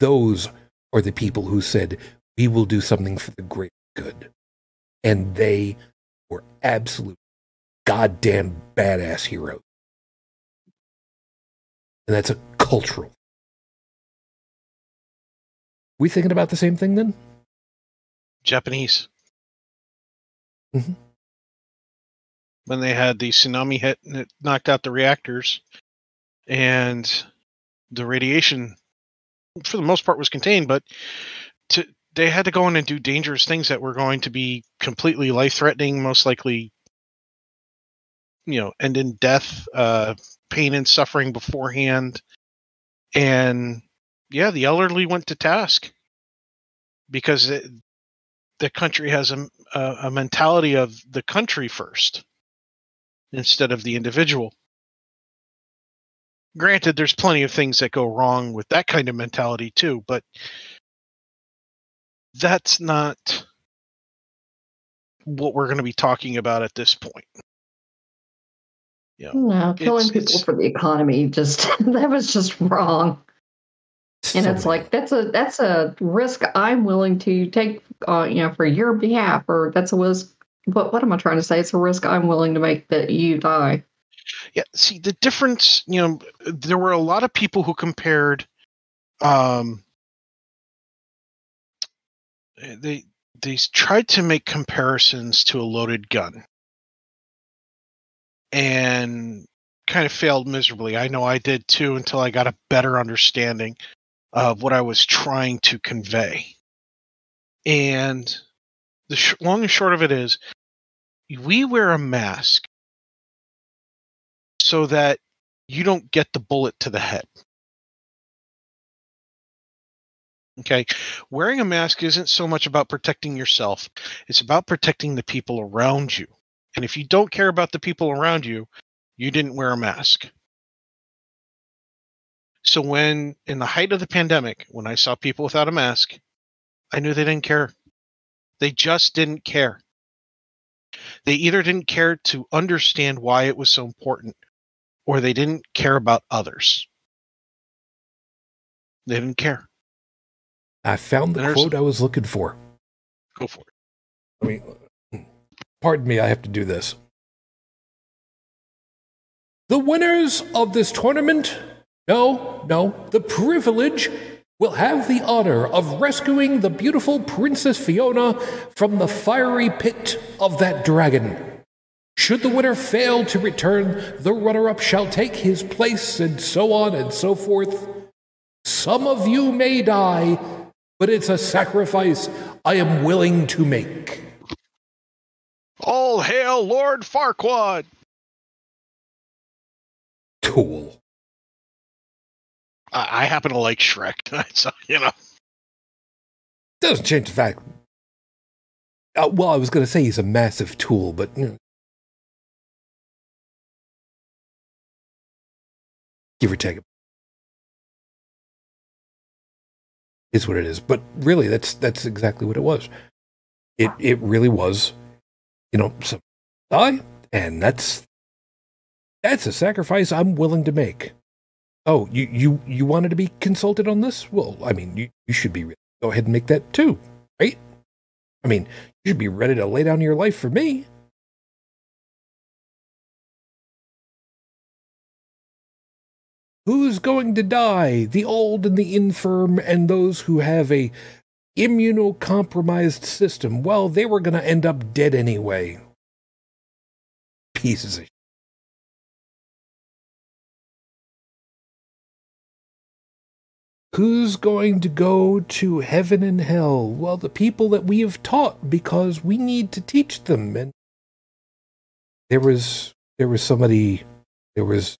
Those are the people who said, We will do something for the great good. And they were absolute goddamn badass heroes. And that's a cultural. We thinking about the same thing then? Japanese. Mhm. When they had the tsunami hit and it knocked out the reactors, and the radiation, for the most part, was contained, but to they had to go in and do dangerous things that were going to be completely life threatening, most likely, you know, end in death, uh, pain and suffering beforehand. And yeah, the elderly went to task because it, the country has a, a, a mentality of the country first instead of the individual. Granted, there's plenty of things that go wrong with that kind of mentality too, but that's not what we're going to be talking about at this point. Yeah, no, killing It's- people it's- for the economy just <laughs> that was just wrong. And So it's like that's a that's a risk I'm willing to take, uh, you know, for your behalf, or that's a risk. But what am I trying to say? It's a risk I'm willing to make that you die. Yeah, see the difference. You know, there were a lot of people who compared. Um, they they tried to make comparisons to a loaded gun, and kind of failed miserably. I know I did too until I got a better understanding of what I was trying to convey. And the sh- long and short of it is, we wear a mask so that you don't get the bullet to the head. Okay. Wearing a mask isn't so much about protecting yourself, it's about protecting the people around you. And if you don't care about the people around you, you didn't wear a mask. So, when in the height of the pandemic, when I saw people without a mask, I knew they didn't care. They just didn't care. They either didn't care to understand why it was so important or they didn't care about others. They didn't care. I found the There's- quote I was looking for. Go for it. I mean, pardon me, I have to do this. The winners of this tournament, no, no, the privilege will have the honor of rescuing the beautiful Princess Fiona from the fiery pit of that dragon. Should the winner fail to return, the runner up shall take his place, and so on and so forth. Some of you may die, but it's a sacrifice I am willing to make. All hail Lord Farquaad! Tool. I, I happen to like Shrek, <laughs> so you know. Doesn't change the fact. Uh, well, I was going to say he's a massive tool, but you know. give or take. Is what it is, but really, that's that's exactly what it was. It it really was, you know, some die, and that's that's a sacrifice I'm willing to make. Oh, you you you wanted to be consulted on this? Well, I mean, you, you should be. Go ahead and make that too. right? I mean, you should be ready to lay down your life for me. Who's going to die? The old and the infirm and those who have a immunocompromised system. Well, they were going to end up dead anyway. Pieces of Who's going to go to heaven and hell? Well, the people that we have taught because we need to teach them. And there was there was somebody there was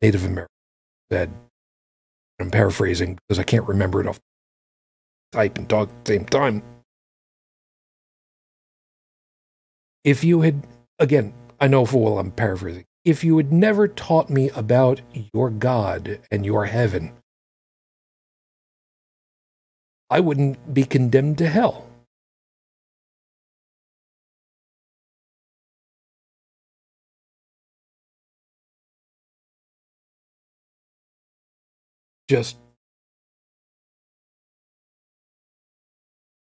Native American said I'm paraphrasing because I can't remember it off type and talk at the same time. If you had again, I know full well I'm paraphrasing. If you had never taught me about your God and your heaven, I wouldn't be condemned to hell. Just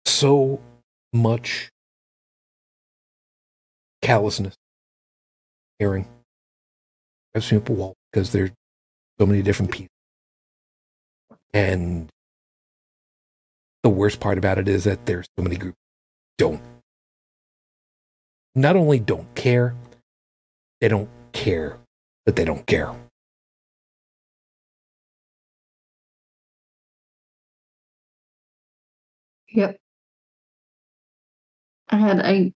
so much callousness, caring. I've seen people wall because there's so many different people. And the worst part about it is that there's so many groups don't not only don't care, they don't care that they don't care. Yep. I had a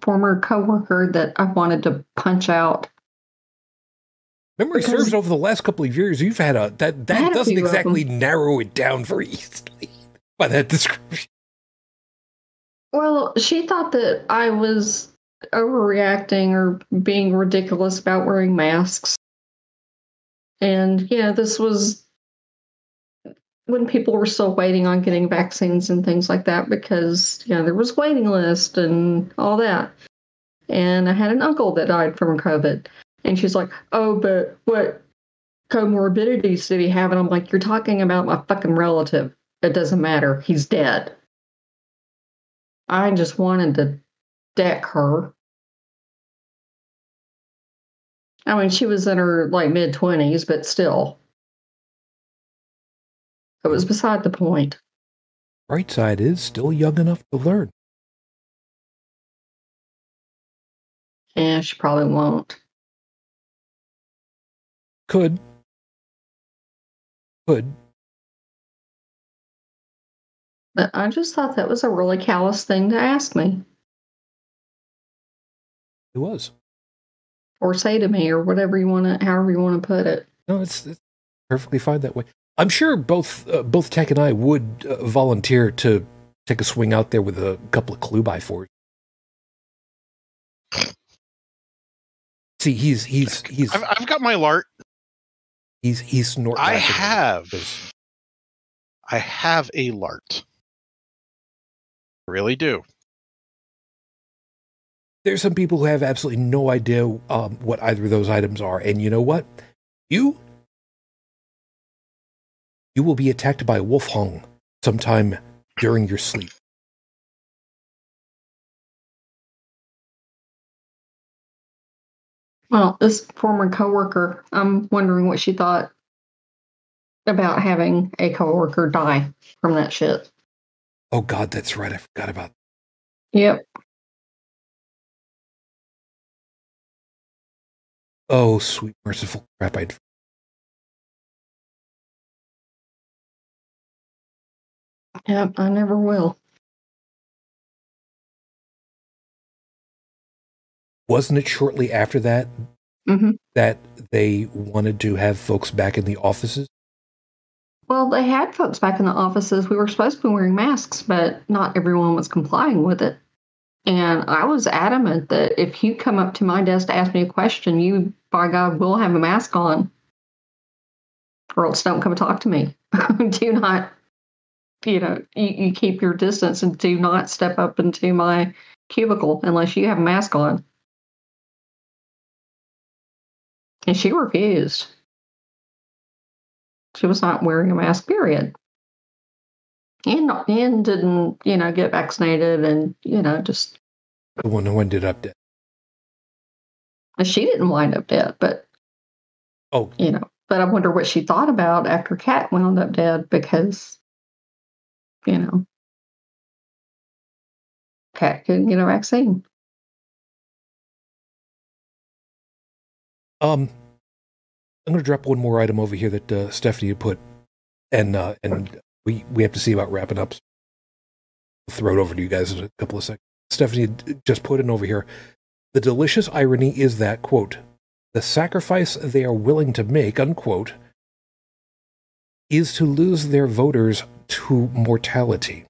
former coworker that I wanted to punch out. Memory serves over the last couple of years, you've had a that that doesn't exactly narrow it down very <laughs> easily by that <laughs> description. Well, she thought that I was overreacting or being ridiculous about wearing masks. And, yeah, this was when people were still waiting on getting vaccines and things like that because, you know, there was waiting list and all that. And I had an uncle that died from COVID. And she's like, oh, but what comorbidities did he have? And I'm like, you're talking about my fucking relative. It doesn't matter. He's dead. I just wanted to deck her. I mean, she was in her like mid 20s, but still. It was beside the point. Bright side is still young enough to learn. Yeah, she probably won't. Could. Could. But I just thought that was a really callous thing to ask me It was. or say to me or whatever you want to, however you want to put it. No, it's, it's perfectly fine that way. I'm sure both uh, both Tech and I would uh, volunteer to take a swing out there with a couple of clue by fours. See, he's he's he's I've, I've got my lart. he's he's snorting. I have. I have a lart. Really do. There's some people who have absolutely no idea um, what either of those items are, and you know what? You you will be attacked by wolf hung sometime during your sleep. Well, this former coworker, I'm wondering what she thought about having a coworker die from that shit. Oh God, that's right. I forgot about. Yep. Oh, sweet merciful crap! I'd Yep, I never will. wasn't it shortly after that hmm that they wanted to have folks back in the offices. Well, they had folks back in the offices. We were supposed to be wearing masks, but not everyone was complying with it. And I was adamant that if you come up to my desk to ask me a question, you, by God, will have a mask on. Or else don't come talk to me. <laughs> do not, you know, you, you keep your distance and do not step up into my cubicle unless you have a mask on. And she refused. She was not wearing a mask, period. and and didn't you know get vaccinated and you know just The one who ended up dead. she didn't wind up dead, but Oh, you know, but I wonder what she thought about after Cat wound up dead because you know Cat couldn't get a vaccine. Um, I'm going to drop one more item over here that uh, Stephanie had put, and uh, and we we have to see about wrapping up. I'll throw it over to you guys in a couple of seconds. Stephanie had just put in over here. The delicious irony is that quote the sacrifice they are willing to make unquote is to lose their voters to mortality.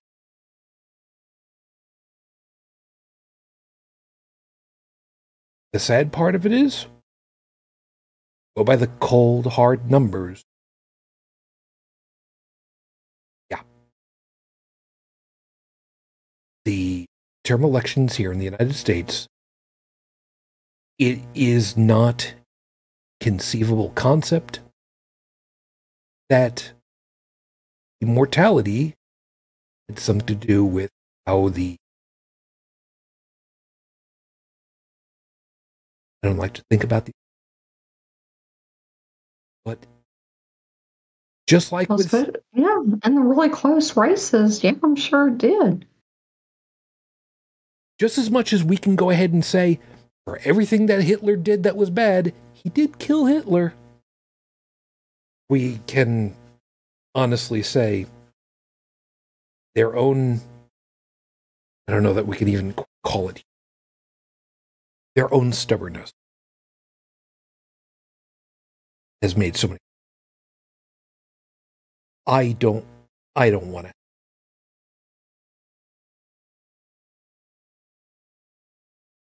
The sad part of it is Go by the cold, hard numbers. Yeah. The term elections here in the United States, it is not conceivable concept that immortality had something to do with how the I don't like to think about the but just like with yeah, and the really close races, yeah, I'm sure it did. just as much as we can go ahead and say for everything that Hitler did that was bad, he did kill Hitler. We can honestly say their own I don't know that we can even call it their own stubbornness has made so many I don't I don't want to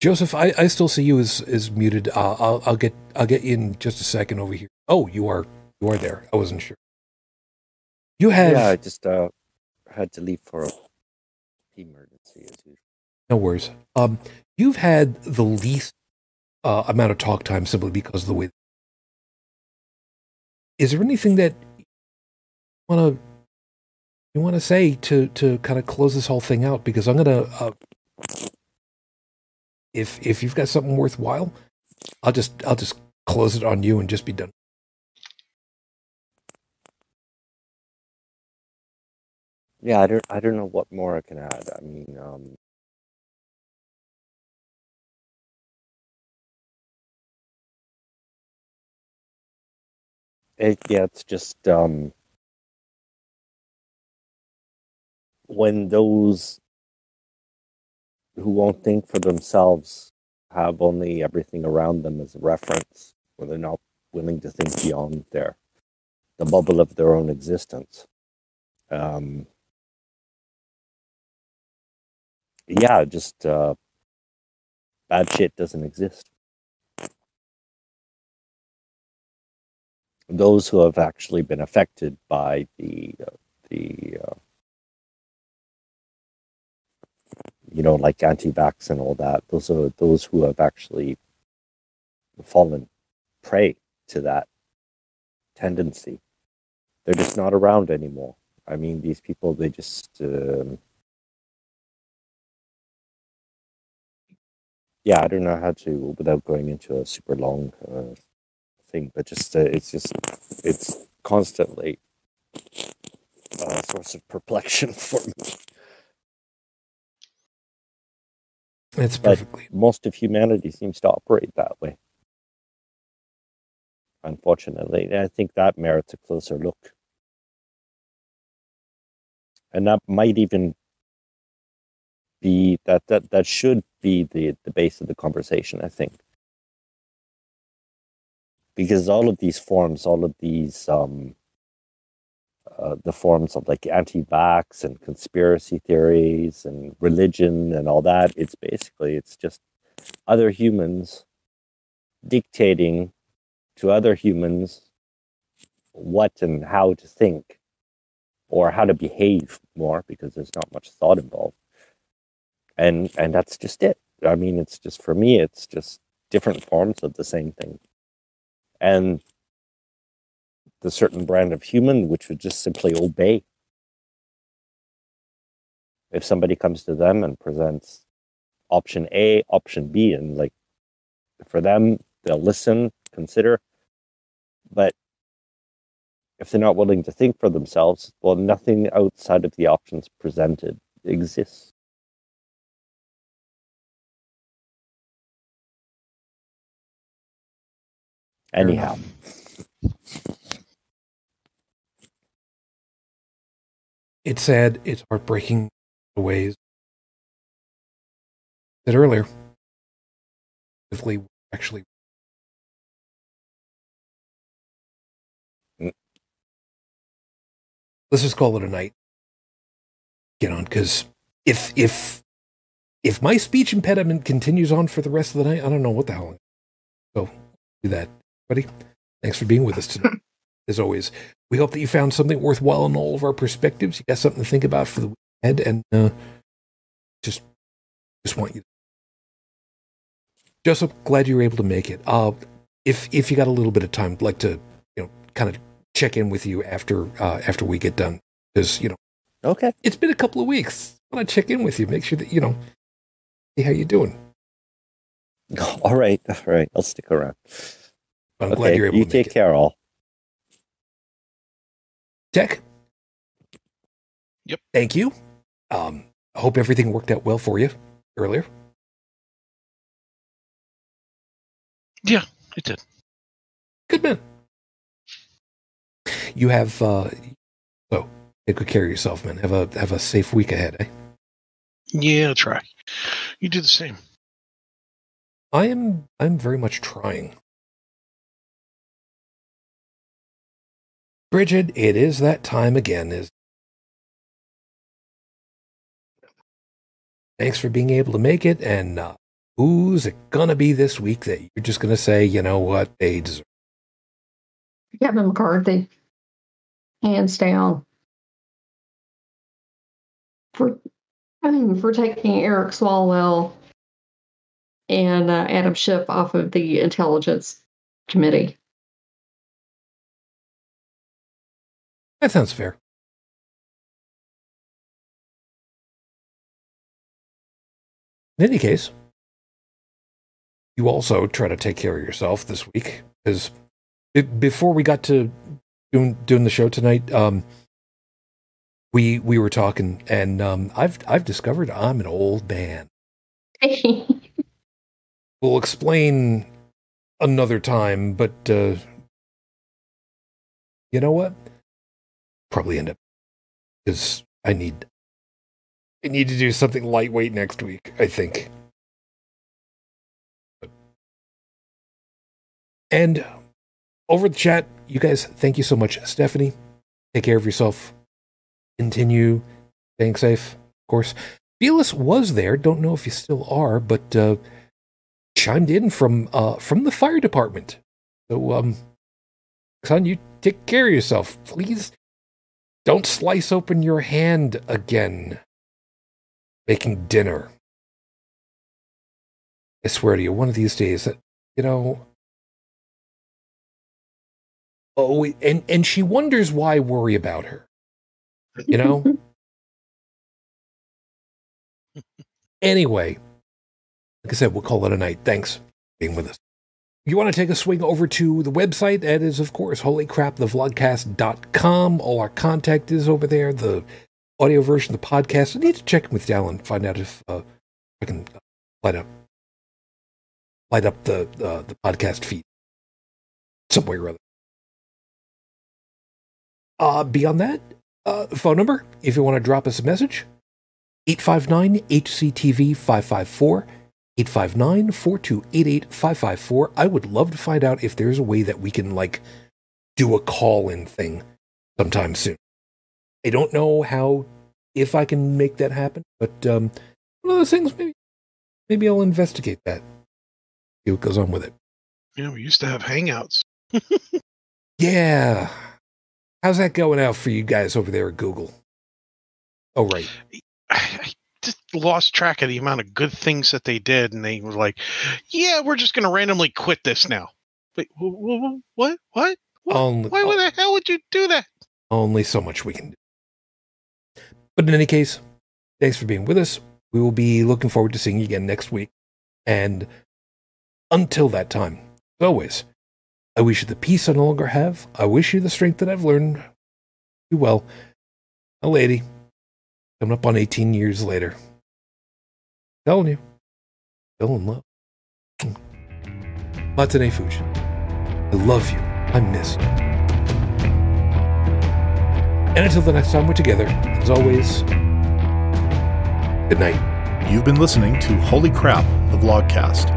Joseph, I, I still see you as, as muted. Uh, I'll I'll get I'll get you in just a second over here. Oh, you are you are there. I wasn't sure. You have Yeah, I just uh, had to leave for a emergency as usual. no worries. Um, you've had the least uh, amount of talk time simply because of the way. Is there anything that you want to you want to say to to kind of close this whole thing out? Because I'm gonna uh, if if you've got something worthwhile, I'll just I'll just close it on you and just be done. Yeah, I don't I don't know what more I can add. I mean, um, it yeah, it's just um, when those who won't think for themselves have only everything around them as a reference, when they're not willing to think beyond their the bubble of their own existence. Um, yeah, just uh, bad shit doesn't exist. Those who have actually been affected by the uh, the uh, you know like anti-vax and all that, those are those who have actually fallen prey to that tendency. They're just not around anymore. I mean, these people they just. Um, yeah, I don't know how to without going into a super long uh, thing, but just uh, it's just it's constantly a source of perplexion <laughs> for me. It's But- perfectly Most of humanity seems to operate that way. Unfortunately, and I think that merits a closer look, and that might even be that that that should be the the base of the conversation. I think because all of these forms, all of these um, uh, the forms of like anti-vax and conspiracy theories and religion and all that, it's basically it's just other humans dictating to other humans what and how to think or how to behave more because there's not much thought involved. And and that's just it. I mean it's just for me it's just different forms of the same thing and the certain brand of human which would just simply obey if somebody comes to them and presents option A, option B, and like for them, they'll listen, consider. But if they're not willing to think for themselves, well, nothing outside of the options presented exists. Anyhow, It's sad. It's heartbreaking the ways. Said earlier, Lee actually. Mm. Let's just call it a night. Get on, because if if if my speech impediment continues on for the rest of the night, I don't know what the hell. So do that, buddy. Thanks for being with us today. <laughs> As always, we hope that you found something worthwhile in all of our perspectives. You got something to think about for the week ahead, and uh, just just want you. Joseph, glad you were able to make it. Uh, if if you got a little bit of time, I'd like to you know kind of check in with you after uh, after we get done because you know okay. it's been a couple of weeks. I want to check in with you, make sure that you know see how you doing. <laughs> All right. All right. I'll stick around. I'm okay. glad you're able you to take it. care, all. Tech. Yep. Thank you. Um, I hope everything worked out well for you earlier. Yeah, it did. Good man. You have uh oh, take good care of yourself, man. Have a have a safe week ahead, eh? Yeah, I'll try. You do the same. I am I'm very much trying. Bridget, it is that time again. Is thanks for being able to make it. And uh, who's it gonna be this week that you're just gonna say, you know what, they deserve? Kevin McCarthy, hands down, for I mean, for taking Eric Swalwell and uh, Adam Schiff off of the Intelligence Committee. That sounds fair. In any case, you also try to take care of yourself this week because before we got to doing doing the show tonight, um, we we were talking, and um, I've I've discovered I'm an old man. <laughs> We'll explain another time, but uh, you know what? Probably end up because I need I need to do something lightweight next week. I think. And over the chat, you guys, thank you so much, Stephanie. Take care of yourself. Continue staying safe, of course. Fearless was there. Don't know if you still are, but uh, chimed in from uh, from the fire department. So, um, son, you take care of yourself, please. Don't slice open your hand again. Making dinner. I swear to you, one of these days, that you know. Oh, and and she wonders why I worry about her. You know. <laughs> anyway, like I said, we'll call it a night. Thanks for being with us. You want to take a swing over to the website? That is, of course, holycrapthevlogcast.com. All our contact is over there. The audio version the podcast. I need to check in with Dallin find out if uh, I can uh, light up light up the uh, the podcast feed some way or other. Uh, beyond that, uh, phone number if you want to drop us a message 859 HCTV 554 859 4288 554. I would love to find out if there's a way that we can, like, do a call in thing sometime soon. I don't know how, if I can make that happen, but um, one of those things, maybe, maybe I'll investigate that. See what goes on with it. Yeah, we used to have hangouts. <laughs> Yeah. How's that going out for you guys over there at Google? Oh, right. I, I just lost track of the amount of good things that they did, and they were like, "Yeah, we're just going to randomly quit this now." Wait, wh- wh- wh- what? What? What? Only, Why the hell would you do that? only so much we can do. But in any case, Thanks for being with us. We will be looking forward to seeing you again next week. And until that time, as always, I wish you the peace I no longer have. I wish you the strength that I've learned. Do well. A lady, coming up on 18 years later. Telling you, still in love. Matane Fuji. I love you. I miss you. And until the next time we're together, as always, good night. You've been listening to Holy Crap, the Vlogcast.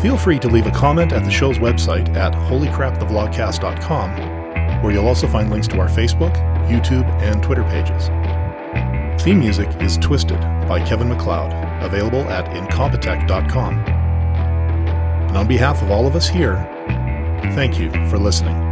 Feel free to leave a comment at the show's website at holycrapthevlogcast.com, where you'll also find links to our Facebook, YouTube, and Twitter pages. Theme music is Twisted by Kevin MacLeod, available at incompetech.com. And on behalf of all of us here, thank you for listening.